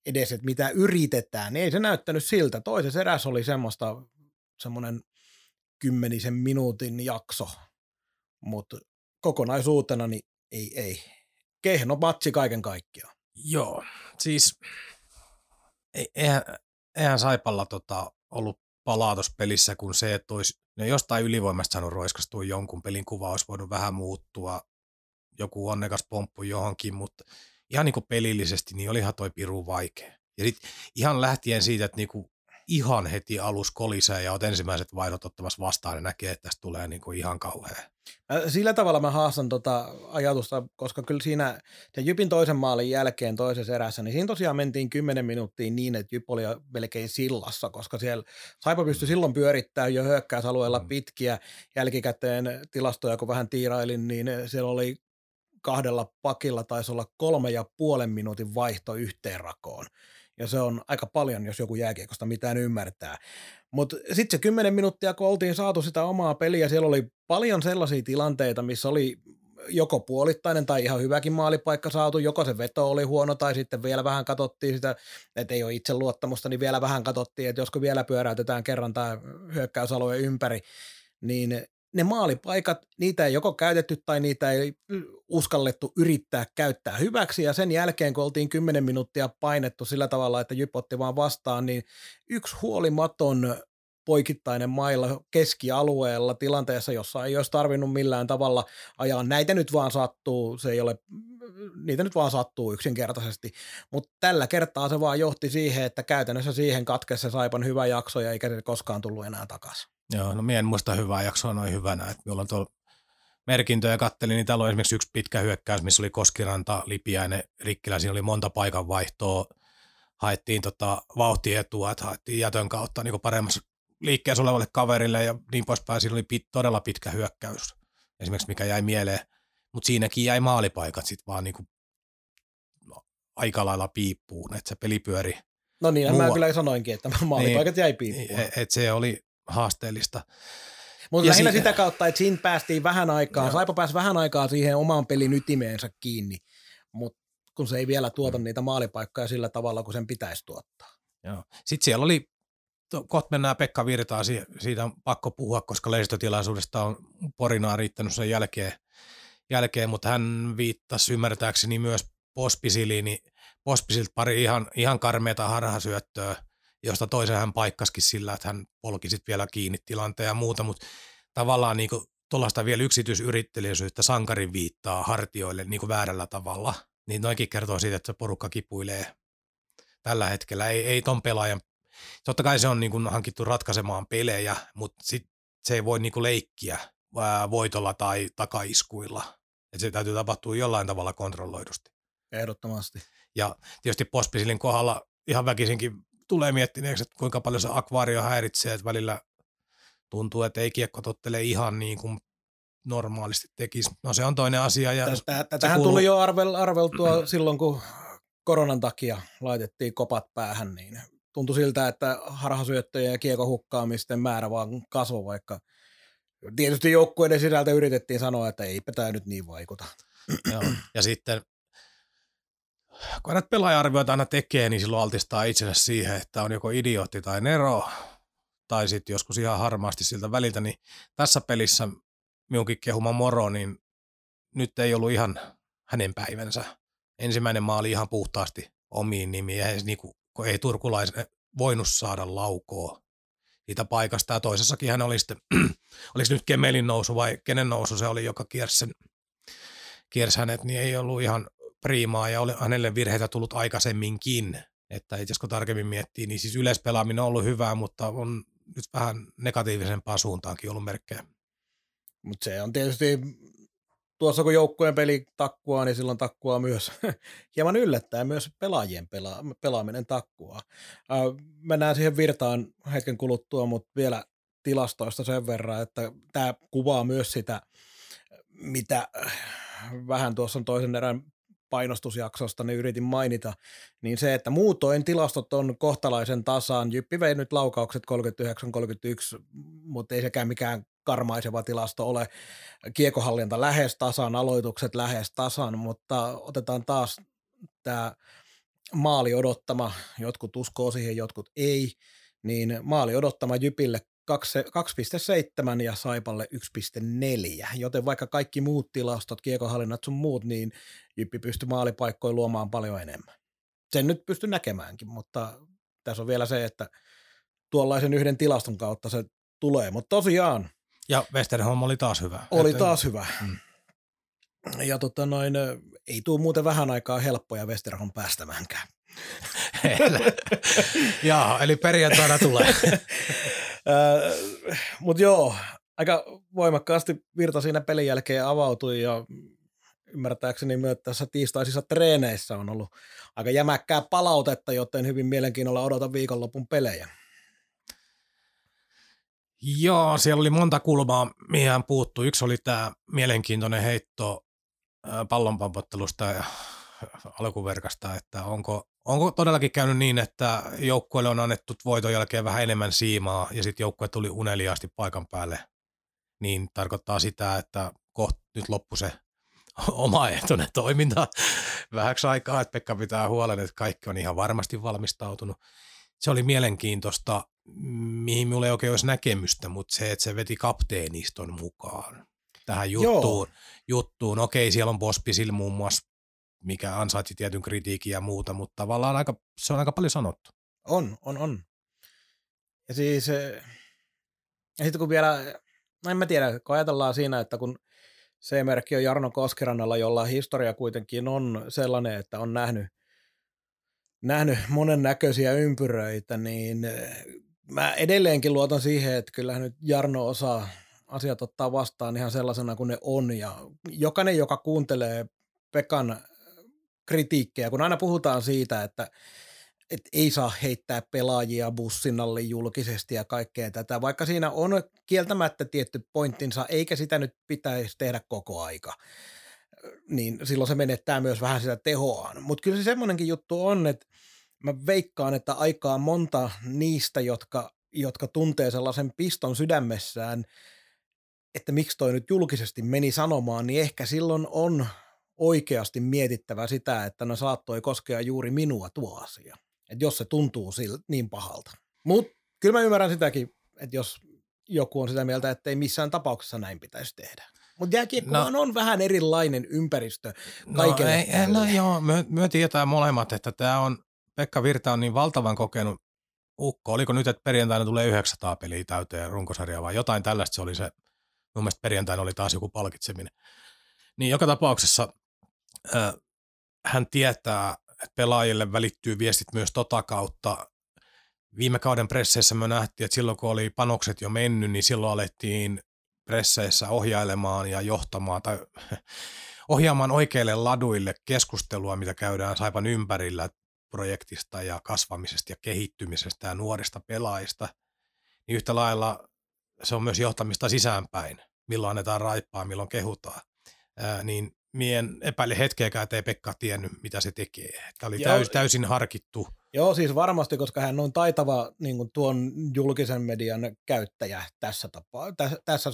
edes, että mitä yritetään, niin ei se näyttänyt siltä. Toisessa eräs oli semmoista, semmoinen kymmenisen minuutin jakso, mutta kokonaisuutena niin ei, ei. Kehno matsi kaiken kaikkiaan. Joo, siis ei- eihän, eihän Saipalla tota, ollut palaa tuossa pelissä kuin se, että olisi ne jostain ylivoimasta saanut roiskastua jonkun pelin kuva, olisi voinut vähän muuttua, joku onnekas pomppu johonkin, mutta ihan niin kuin pelillisesti, niin olihan toi piru vaikea. Ja sitten ihan lähtien siitä, että niinku ihan heti alus kolisee ja oot ensimmäiset vaihdot ottamassa vastaan ja näkee, että tästä tulee niinku ihan kauhea. Mä Sillä tavalla mä haastan tota ajatusta, koska kyllä siinä sen Jypin toisen maalin jälkeen toisessa erässä, niin siinä tosiaan mentiin 10 minuuttia niin, että Jyp oli jo melkein sillassa, koska siellä Saipa pystyi silloin pyörittämään jo hyökkäysalueella Mm. pitkiä jälkikäteen tilastoja, kun vähän tiirailin, niin siellä oli kahdella pakilla taisi olla kolme ja puolen minuutin vaihto yhteen rakoon. Ja se on aika paljon, jos joku jääkiekosta mitään ymmärtää. Mutta sitten se 10 minuuttia, kun oltiin saatu sitä omaa peliä, siellä oli paljon sellaisia tilanteita, missä oli joko puolittainen tai ihan hyväkin maalipaikka saatu, joko se veto oli huono tai sitten vielä vähän katsottiin sitä, että ei ole itseluottamusta, niin vielä vähän katsottiin, että josko vielä pyöräytetään kerran tämä hyökkäysalue ympäri, niin ne maalipaikat, niitä ei joko käytetty tai niitä ei uskallettu yrittää käyttää hyväksi ja sen jälkeen, kun oltiin 10 minuuttia painettu sillä tavalla, että Jyp otti vaan vastaan, niin yksi huolimaton poikittainen mailla keskialueella tilanteessa, jossa ei olisi tarvinnut millään tavalla ajaa. Näitä nyt vaan sattuu, se ei ole, niitä nyt vaan sattuu yksinkertaisesti, mutta tällä kertaa se vaan johti siihen, että käytännössä siihen katkessa Saipan hyvä jakso ja eikä se koskaan tullut enää takaisin. Joo, no minä en muista hyvää jaksoa noin hyvänä, että minulla on tuolla merkintöjä kattelin, niin täällä on esimerkiksi yksi pitkä hyökkäys, missä oli Koskiranta, Lipiäinen, Rikkilä, siinä oli monta paikan vaihtoa, haettiin tota vauhtietua, että haettiin jätön kautta niin paremmassa liikkeessä olevalle kaverille ja niin poispäin. Siinä oli pit, todella pitkä hyökkäys, esimerkiksi mikä jäi mieleen, mutta siinäkin jäi maalipaikat sitten vaan niin kuin aika lailla piippuun, että se peli pyöri. No niin, mä kyllä sanoinkin, että maalipaikat niin, jäi piippuun. Et, et se oli haasteellista. Mutta lähinnä si- sitä kautta, että siinä päästiin vähän aikaa, no. Saipa pääsi vähän aikaa siihen omaan pelin ytimeensä kiinni, mutta kun se ei vielä tuota mm. niitä maalipaikkoja sillä tavalla, kun sen pitäisi tuottaa. Joo. Sitten siellä oli, kohta mennään Pekka Virtaan, siitä on pakko puhua, koska lehdistötilaisuudesta on Porinaa riittänyt sen jälkeen, jälkeen mutta hän viittasi ymmärtääkseni myös Pospisiliin, niin Pospisilta pari ihan, ihan karmeita harhasyöttöä, josta toisen hän paikkaskin sillä, että hän polki sitten vielä kiinni tilanteen ja muuta, mutta tavallaan niin tuollaista vielä yksityisyrittelijöisyyttä sankarin viittaa hartioille niin väärällä tavalla, niin noinkin kertoo siitä, että se porukka kipuilee tällä hetkellä. Ei, ei ton pelaajan, totta kai se on niin kuin hankittu ratkaisemaan pelejä, mutta sit se ei voi niin kuin leikkiä voitolla tai takaiskuilla. Et se täytyy tapahtua jollain tavalla kontrolloidusti. Ehdottomasti. Ja tietysti Pospisilin kohdalla ihan väkisinkin tulee miettineeksi, että kuinka paljon se akvaario häiritsee, että välillä tuntuu, että ei kiekko tottele ihan niin kuin normaalisti tekisi. No se on toinen asia. Ja Tätähän kuuluu... tuli jo arvel, arveltua silloin, kun koronan takia laitettiin kopat päähän, niin tuntui siltä, että harhasyöttöjen ja kiekon hukkaamisten määrä vaan kasvoi, vaikka tietysti joukkueiden sisältä yritettiin sanoa, että eipä tämä nyt niin vaikuta. Joo. Ja sitten kun näitä pelaaja-arvioita aina tekee, niin silloin altistaa itsensä siihen, että on joko idiootti tai nero, tai sitten joskus ihan harmaasti siltä väliltä, niin tässä pelissä minunkin kehuma moro, niin nyt ei ollut ihan hänen päivänsä. Ensimmäinen maali ihan puhtaasti omiin nimiin, ei, niin kuin, kun ei turkulaisen voinut saada laukoa siitä paikasta, ja toisessakin hän oli sitten, oliko nyt Kemelin nousu vai kenen nousu se oli, joka kiersi, sen, kiersi hänet, niin ei ollut ihan priimaa ja oli hänelle virheitä tullut aikaisemminkin. Että itse tarkemmin miettii, niin siis yleispelaaminen on ollut hyvää, mutta on nyt vähän negatiivisempaa suuntaankin ollut merkkejä. Mutta se on tietysti, tuossa kun joukkueen peli takkuaa, niin silloin takkuaa myös hieman yllättäen myös pelaajien pela- pelaaminen takkuaa. Äh, mennään siihen virtaan hetken kuluttua, mutta vielä tilastoista sen verran, että tämä kuvaa myös sitä, mitä vähän tuossa on toisen erän painostusjaksosta niin yritin mainita, niin se, että muutoin tilastot on kohtalaisen tasaan. Jyppi vei nyt laukaukset 39-31, mutta ei sekään mikään karmaiseva tilasto ole. Kiekohallinta lähes tasan, aloitukset lähes tasan, mutta otetaan taas tämä maali odottama, jotkut uskoo siihen, jotkut ei, niin maali odottama Jypille 2,7 ja Saipalle 1,4, joten vaikka kaikki muut tilastot, kiekohallinnat sun muut, niin Jyppi pystyy maalipaikkoja luomaan paljon enemmän. Sen nyt pysty näkemäänkin, mutta tässä on vielä se, että tuollaisen yhden tilaston kautta se tulee, mutta tosiaan. Ja Westerholm oli taas hyvä. Oli että... taas hyvä. Mm. Ja tota noin, ei tule muuten vähän aikaa helppoja Westerholm päästämäänkään. Jaa, eli perjantaina tulee. Mutta joo, aika voimakkaasti Virta siinä pelin jälkeen avautui ja ymmärtääkseni myös tässä tiistaisissa treeneissä on ollut aika jämäkkää palautetta, joten hyvin mielenkiinnolla odotan viikonlopun pelejä. Joo, siellä oli monta kulmaa, mihin hän puuttui. Yksi oli tämä mielenkiintoinen heitto pallonpampottelusta ja alkuverkasta, että onko, onko todellakin käynyt niin, että joukkueelle on annettu voiton jälkeen vähän enemmän siimaa ja sitten joukkue tuli uneliaasti paikan päälle, niin tarkoittaa sitä, että koht nyt loppu se omaehtoinen toiminta vähäksi aikaa, että Pekka pitää huolen, että kaikki on ihan varmasti valmistautunut. Se oli mielenkiintoista, mihin minulla ei oikein olisi näkemystä, mutta se, että se veti kapteeniston mukaan tähän juttuun. juttuun. Okei, siellä on Bospisil muun muassa, mikä ansaitsi tietyn kritiikin ja muuta, mutta tavallaan aika, se on aika paljon sanottu. On, on, on. Ja siis, ja sitten kun vielä, no en mä tiedä, kun ajatellaan siinä, että kun C-merkki on Jarno Koskerannalla, jolla historia kuitenkin on sellainen, että on nähnyt, nähnyt monen näköisiä ympyröitä, niin mä edelleenkin luotan siihen, että kyllähän nyt Jarno osaa asiat ottaa vastaan ihan sellaisena kuin ne on. Ja jokainen, joka kuuntelee Pekan kritiikkejä, kun aina puhutaan siitä, että et ei saa heittää pelaajia bussin alle julkisesti ja kaikkea tätä, vaikka siinä on kieltämättä tietty pointtinsa, eikä sitä nyt pitäisi tehdä koko aika. Niin silloin se menettää myös vähän sitä tehoaan. Mutta kyllä se semmoinenkin juttu on, että mä veikkaan, että aikaa monta niistä, jotka, jotka tuntee sellaisen piston sydämessään, että miksi toi nyt julkisesti meni sanomaan, niin ehkä silloin on oikeasti mietittävä sitä, että no saattoi koskea juuri minua tuo asia. Että jos se tuntuu sil, niin pahalta. Mutta kyllä mä ymmärrän sitäkin, että jos joku on sitä mieltä, että ei missään tapauksessa näin pitäisi tehdä. Mutta jääkiekko no, on vähän erilainen ympäristö kaikille. No, ei, no joo, me, me tiedetään molemmat, että tämä on, Pekka Virta on niin valtavan kokenut ukko. Oliko nyt, että perjantaina tulee 900 peliä täyteen runkosarjaa vai jotain tällaista se oli se, mun mielestä perjantaina oli taas joku palkitseminen. Niin joka tapauksessa äh, hän tietää, että pelaajille välittyy viestit myös tota kautta. Viime kauden presseissä me nähtiin, että silloin kun oli panokset jo mennyt, niin silloin alettiin presseissä ohjailemaan ja johtamaan tai ohjaamaan oikeille laduille keskustelua, mitä käydään Saipan ympärillä projektista ja kasvamisesta ja kehittymisestä ja nuorista pelaajista. Niin yhtä lailla se on myös johtamista sisäänpäin, milloin annetaan raippaa, milloin kehutaan. Ää, niin mien epäile hetkeäkään, että ei Pekka tiennyt, mitä se tekee. Tämä oli täys, täysin harkittu. Joo, siis varmasti, koska hän on taitava niin kuin tuon julkisen median käyttäjä tässä, tapaa, tässä, tässä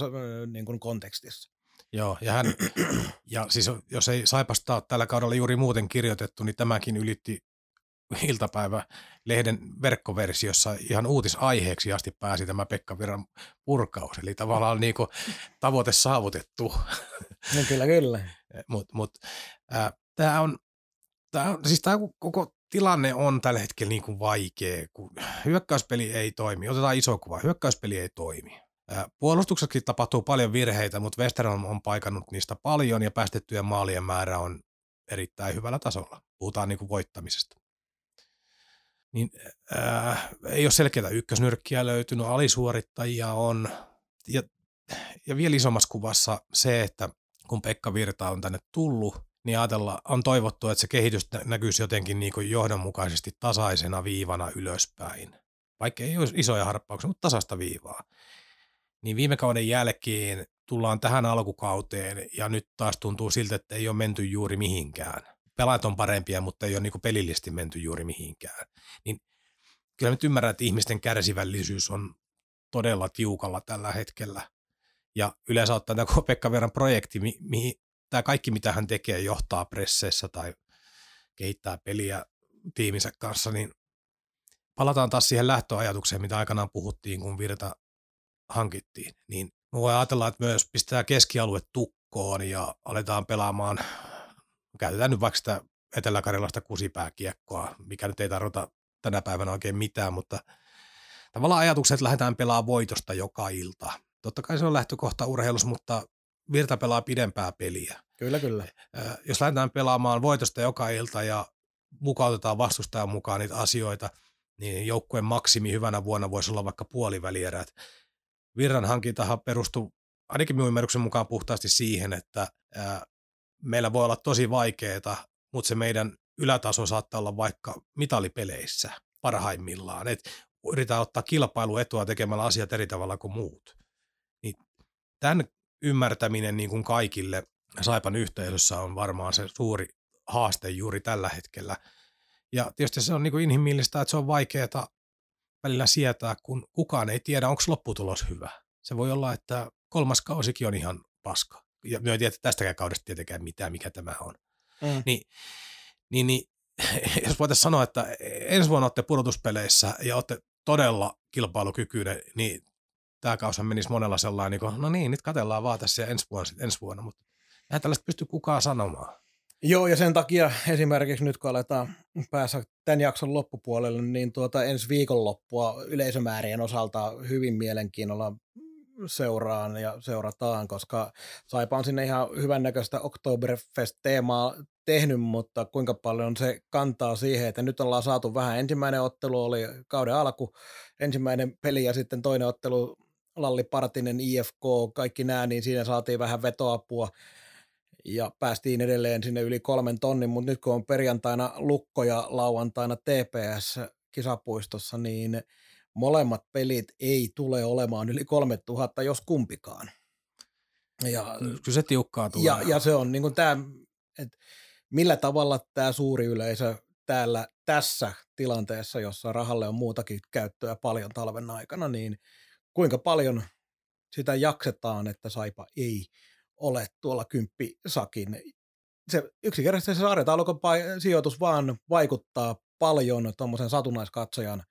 niin kuin kontekstissa. Joo, ja, hän, ja siis jos ei Saipasta ole tällä kaudella juuri muuten kirjoitettu, niin tämäkin ylitti iltapäivä lehden verkkoversiossa ihan uutisaiheeksi asti pääsi tämä Pekka Virran purkaus. Eli tavallaan niin kuin tavoite saavutettu. No kyllä, kyllä. Mutta mut, tämä on, tää on, siis tämä koko tilanne on tällä hetkellä niin kuin vaikea, kun hyökkäyspeli ei toimi. Otetaan iso kuva, hyökkäyspeli ei toimi. Puolustuksessakin tapahtuu paljon virheitä, mutta Westerholm on paikannut niistä paljon ja päästettyjen maalien määrä on erittäin hyvällä tasolla. Puhutaan niin kuin voittamisesta niin äh, ei ole selkeää ykkösnyrkkiä löytynyt, alisuorittajia on. Ja, ja vielä isommassa kuvassa se, että kun Pekka Virta on tänne tullut, niin ajatella, on toivottu, että se kehitys näkyisi jotenkin niin kuin johdonmukaisesti tasaisena viivana ylöspäin. Vaikka ei olisi isoja harppauksia, mutta tasasta viivaa. Niin viime kauden jälkeen tullaan tähän alkukauteen ja nyt taas tuntuu siltä, että ei ole menty juuri mihinkään pelaajat on parempia, mutta ei ole niin pelillisesti menty juuri mihinkään. Niin kyllä nyt ymmärrän, että ihmisten kärsivällisyys on todella tiukalla tällä hetkellä. Ja yleensä ottaen tämä Pekka Verran projekti, mi- mihin tämä kaikki, mitä hän tekee, johtaa presseissä tai kehittää peliä tiiminsä kanssa, niin palataan taas siihen lähtöajatukseen, mitä aikanaan puhuttiin, kun Virta hankittiin. Niin voi ajatella, että myös pistää keskialue tukkoon ja aletaan pelaamaan käytetään nyt vaikka sitä Etelä-Karjalasta kusipääkiekkoa, mikä nyt ei tarvita tänä päivänä oikein mitään, mutta tavallaan ajatukset, lähdetään pelaamaan voitosta joka ilta. Totta kai se on lähtökohta urheilus, mutta Virta pelaa pidempää peliä. Kyllä, kyllä. Jos lähdetään pelaamaan voitosta joka ilta ja mukautetaan vastustajan mukaan niitä asioita, niin joukkueen maksimi hyvänä vuonna voisi olla vaikka puolivälierät. Virran hankintahan perustuu ainakin minun ymmärryksen mukaan puhtaasti siihen, että meillä voi olla tosi vaikeaa, mutta se meidän ylätaso saattaa olla vaikka mitalipeleissä parhaimmillaan. Et yritetään ottaa kilpailuetua tekemällä asiat eri tavalla kuin muut. Tämän ymmärtäminen niin kuin kaikille Saipan yhteisössä on varmaan se suuri haaste juuri tällä hetkellä. Ja tietysti se on niin kuin inhimillistä, että se on vaikeaa välillä sietää, kun kukaan ei tiedä, onko lopputulos hyvä. Se voi olla, että kolmas kausikin on ihan paska ja me ei tiedä tästäkään kaudesta tietenkään mitään, mikä tämä on. Mm. Niin, niin, niin jos voitaisiin sanoa, että ensi vuonna olette pudotuspeleissä ja olette todella kilpailukykyinen, niin tämä kausi menisi monella sellainen, niin kuin, no niin, nyt katellaan vaan tässä ensi vuonna, ensi vuonna, mutta eihän tällaista pysty kukaan sanomaan. Joo, ja sen takia esimerkiksi nyt kun aletaan päässä tämän jakson loppupuolelle, niin tuota ensi viikonloppua yleisömäärien osalta hyvin mielenkiinnolla seuraan ja seurataan, koska Saipa on sinne ihan hyvännäköistä Oktoberfest-teemaa tehnyt, mutta kuinka paljon se kantaa siihen, että nyt ollaan saatu vähän. Ensimmäinen ottelu oli kauden alku, ensimmäinen peli ja sitten toinen ottelu Lalli Partinen, IFK, kaikki nämä, niin siinä saatiin vähän vetoapua ja päästiin edelleen sinne yli kolmen tonnin, mutta nyt kun on perjantaina Lukko ja lauantaina TPS kisapuistossa, niin molemmat pelit ei tule olemaan yli 3000, jos kumpikaan. Ja, Kyllä se tiukkaa tulee. ja, ja se on niin tämä, että millä tavalla tämä suuri yleisö täällä tässä tilanteessa, jossa rahalle on muutakin käyttöä paljon talven aikana, niin kuinka paljon sitä jaksetaan, että Saipa ei ole tuolla kymppisakin. Se yksinkertaisesti se sijoitus vaan vaikuttaa paljon tuommoisen satunnaiskatsojan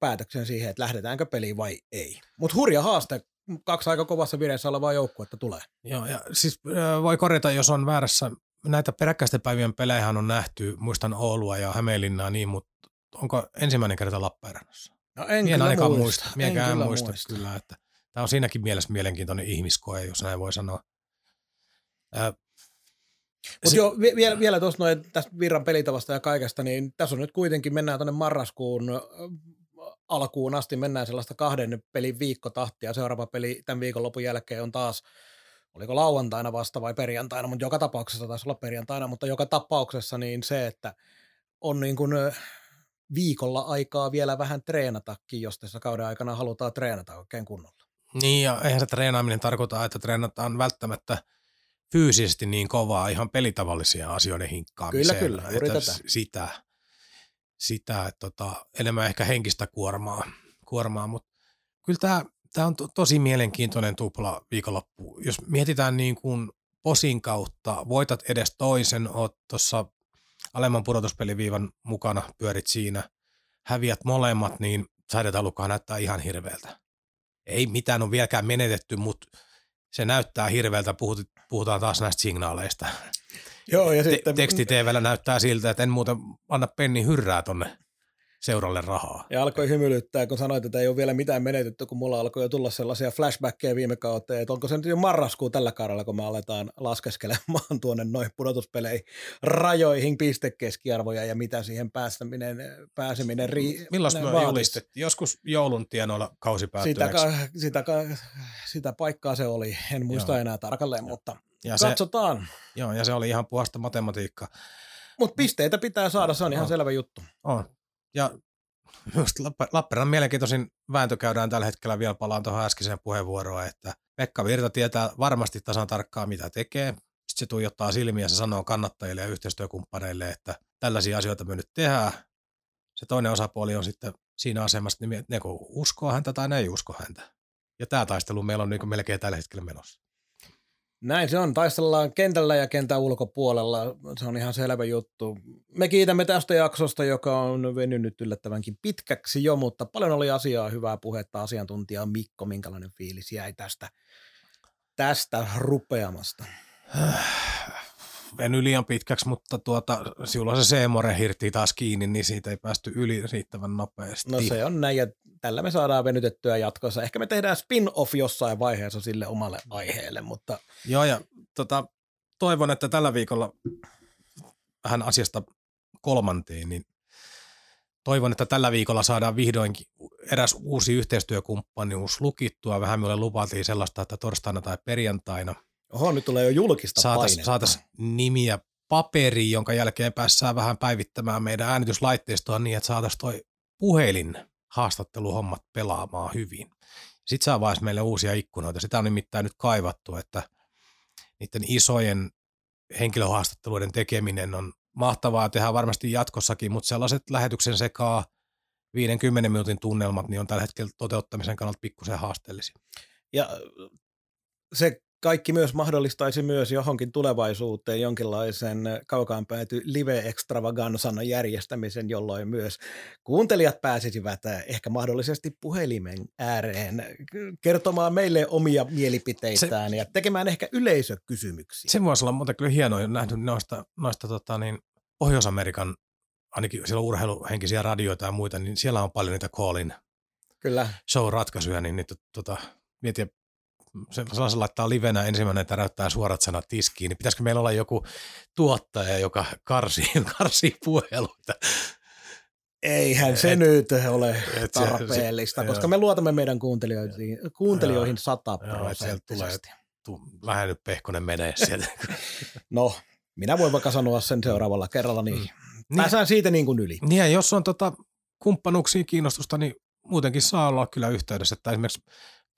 päätöksen siihen, että lähdetäänkö peliin vai ei. Mutta hurja haaste, kaksi aika kovassa vireessä olevaa joukkuetta tulee. Joo, ja siis äh, voi korjata, jos on väärässä. Näitä peräkkäisten päivien pelejä on nähty, muistan Oulua ja Hämeenlinnaa niin, mutta onko ensimmäinen kerta Lappeenrannassa? No en Mie en kyllä ainakaan muista. muista. En kyllä muista, muista kyllä, että tämä on siinäkin mielessä mielenkiintoinen ihmiskoe, jos näin voi sanoa. Äh, Mutta joo, vi- vielä, vielä tuossa noin tästä virran pelitavasta ja kaikesta, niin tässä on nyt kuitenkin, mennään tuonne marraskuun alkuun asti, mennään sellaista kahden pelin viikkotahtia. Seuraava peli tämän viikonlopun jälkeen on taas, oliko lauantaina vasta vai perjantaina, mutta joka tapauksessa taisi olla perjantaina, mutta joka tapauksessa niin se, että on niin kuin viikolla aikaa vielä vähän treenatakin, jos tässä kauden aikana halutaan treenata oikein kunnolla. Niin, ja eihän se treenaaminen tarkoita, että treenataan välttämättä fyysisesti niin kovaa ihan pelitavallisia asioiden hinkkaamiseen. Kyllä, kyllä, että tätä. Sitä, sitä että tota, enemmän ehkä henkistä kuormaa, kuormaa mutta kyllä tämä, tämä on to, tosi mielenkiintoinen tupla viikonloppu. Jos mietitään niin kuin posin kautta, voitat edes toisen, oot tuossa alemman pudotuspeliviivan mukana, pyörit siinä, häviät molemmat, niin sarjataulukkohan näyttää ihan hirveältä. Ei mitään on vieläkään menetetty, mutta se näyttää hirveältä, puhut, puhutaan taas näistä signaaleista. Joo, ja Te- teksti TVllä näyttää siltä, että en muuten anna penni hyrrää tonne seuralle rahaa. Ja alkoi hymyilyttää, kun sanoit, että ei ole vielä mitään menetetty, kun mulla alkoi jo tulla sellaisia flashbackkejä viime kauteen, että onko se nyt jo marraskuu tällä kaudella, kun me aletaan laskeskelemaan tuonne noin pudotuspeleihin rajoihin, pistekeskiarvoja ja mitä siihen pääseminen, pääseminen ri, Millaista ne me julistettiin? Joskus joulun tienoilla kausi sitä, ka, sitä, ka, sitä paikkaa se oli, en muista Joo. enää tarkalleen, mutta Ja se, katsotaan. joo, ja se oli ihan puhasta matematiikkaa. Mutta pisteitä pitää saada, se on ihan On. selvä juttu. On. Ja Lapp- Lappeenrannan mielenkiintoisin vääntö käydään tällä hetkellä vielä palaan tuohon äskeiseen puheenvuoroon, että Pekka Virta tietää varmasti tasan tarkkaan mitä tekee. Sitten se tuijottaa silmiä ja sanoo kannattajille ja yhteistyökumppaneille, että tällaisia asioita me nyt tehdään. Se toinen osapuoli on sitten siinä asemassa, niin ne joko uskoo häntä tai ne ei usko häntä. Ja tämä taistelu meillä on niin melkein tällä hetkellä menossa. Näin se on. Taistellaan kentällä ja kentän ulkopuolella. Se on ihan selvä juttu. Me kiitämme tästä jaksosta, joka on venynyt yllättävänkin pitkäksi jo, mutta paljon oli asiaa, hyvää puhetta asiantuntija Mikko. Minkälainen fiilis jäi tästä, tästä rupeamasta? Veny liian pitkäksi, mutta tuota, silloin se Seemore hirtti taas kiinni, niin siitä ei päästy yli riittävän nopeasti. No se on näin ja tällä me saadaan venytettyä jatkossa. Ehkä me tehdään spin-off jossain vaiheessa sille omalle aiheelle, mutta Joo, ja tota, toivon, että tällä viikolla vähän asiasta kolmanteen, niin toivon, että tällä viikolla saadaan vihdoinkin eräs uusi yhteistyökumppanius lukittua. Vähän minulle lupailtiin sellaista, että torstaina tai perjantaina oho, nyt tulee jo julkista saataisiin painetta. saatais nimiä paperiin, jonka jälkeen päässään vähän päivittämään meidän äänityslaitteistoa niin, että saataisiin toi puhelin haastatteluhommat pelaamaan hyvin. Sitten saa vaan meille uusia ikkunoita. Sitä on nimittäin nyt kaivattu, että niiden isojen henkilöhaastatteluiden tekeminen on mahtavaa tehdä varmasti jatkossakin, mutta sellaiset lähetyksen sekaa 50 minuutin tunnelmat niin on tällä hetkellä toteuttamisen kannalta pikkusen haasteellisia. Ja se kaikki myös mahdollistaisi myös johonkin tulevaisuuteen jonkinlaisen kaukaan pääty live extravagansan järjestämisen, jolloin myös kuuntelijat pääsisivät ehkä mahdollisesti puhelimen ääreen kertomaan meille omia mielipiteitään se, ja tekemään ehkä yleisökysymyksiä. Se voisi olla muuten kyllä hienoa nähnyt noista, noista tota niin, Pohjois-Amerikan ainakin siellä on urheiluhenkisiä radioita ja muita, niin siellä on paljon niitä callin Kyllä. show-ratkaisuja, niin niitä, tota, mietin, sellaisen laittaa livenä ensimmäinen täräyttää suorat sanat tiskiin, niin pitäisikö meillä olla joku tuottaja, joka karsii, karsii puheluita? Eihän se et, nyt ole et tarpeellista, se, koska me luotamme meidän kuuntelijoihin, kuuntelijoihin sataprosenttisesti. tulee tu, vähän nyt Pehkonen menee sieltä. no, minä voin vaikka sanoa sen seuraavalla kerralla, niin, niin pääsään siitä niin kuin yli. Niin ja jos on tota kumppanuuksiin kiinnostusta, niin muutenkin saa olla kyllä yhteydessä, että esimerkiksi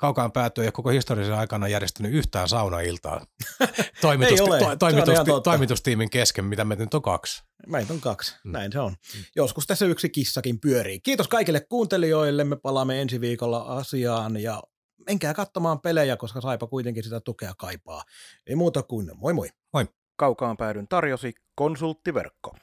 kaukaan päätyä ja koko historiallisen aikana järjestänyt yhtään saunailtaa toimitusti, to, toimitusti, toimitustiimin kesken, mitä meitä nyt on kaksi. Meitä on kaksi, mm. näin se on. Mm. Joskus tässä yksi kissakin pyörii. Kiitos kaikille kuuntelijoille, me palaamme ensi viikolla asiaan ja menkää katsomaan pelejä, koska Saipa kuitenkin sitä tukea kaipaa. Ei muuta kuin moi moi. Moi. Kaukaan päädyn tarjosi konsulttiverkko.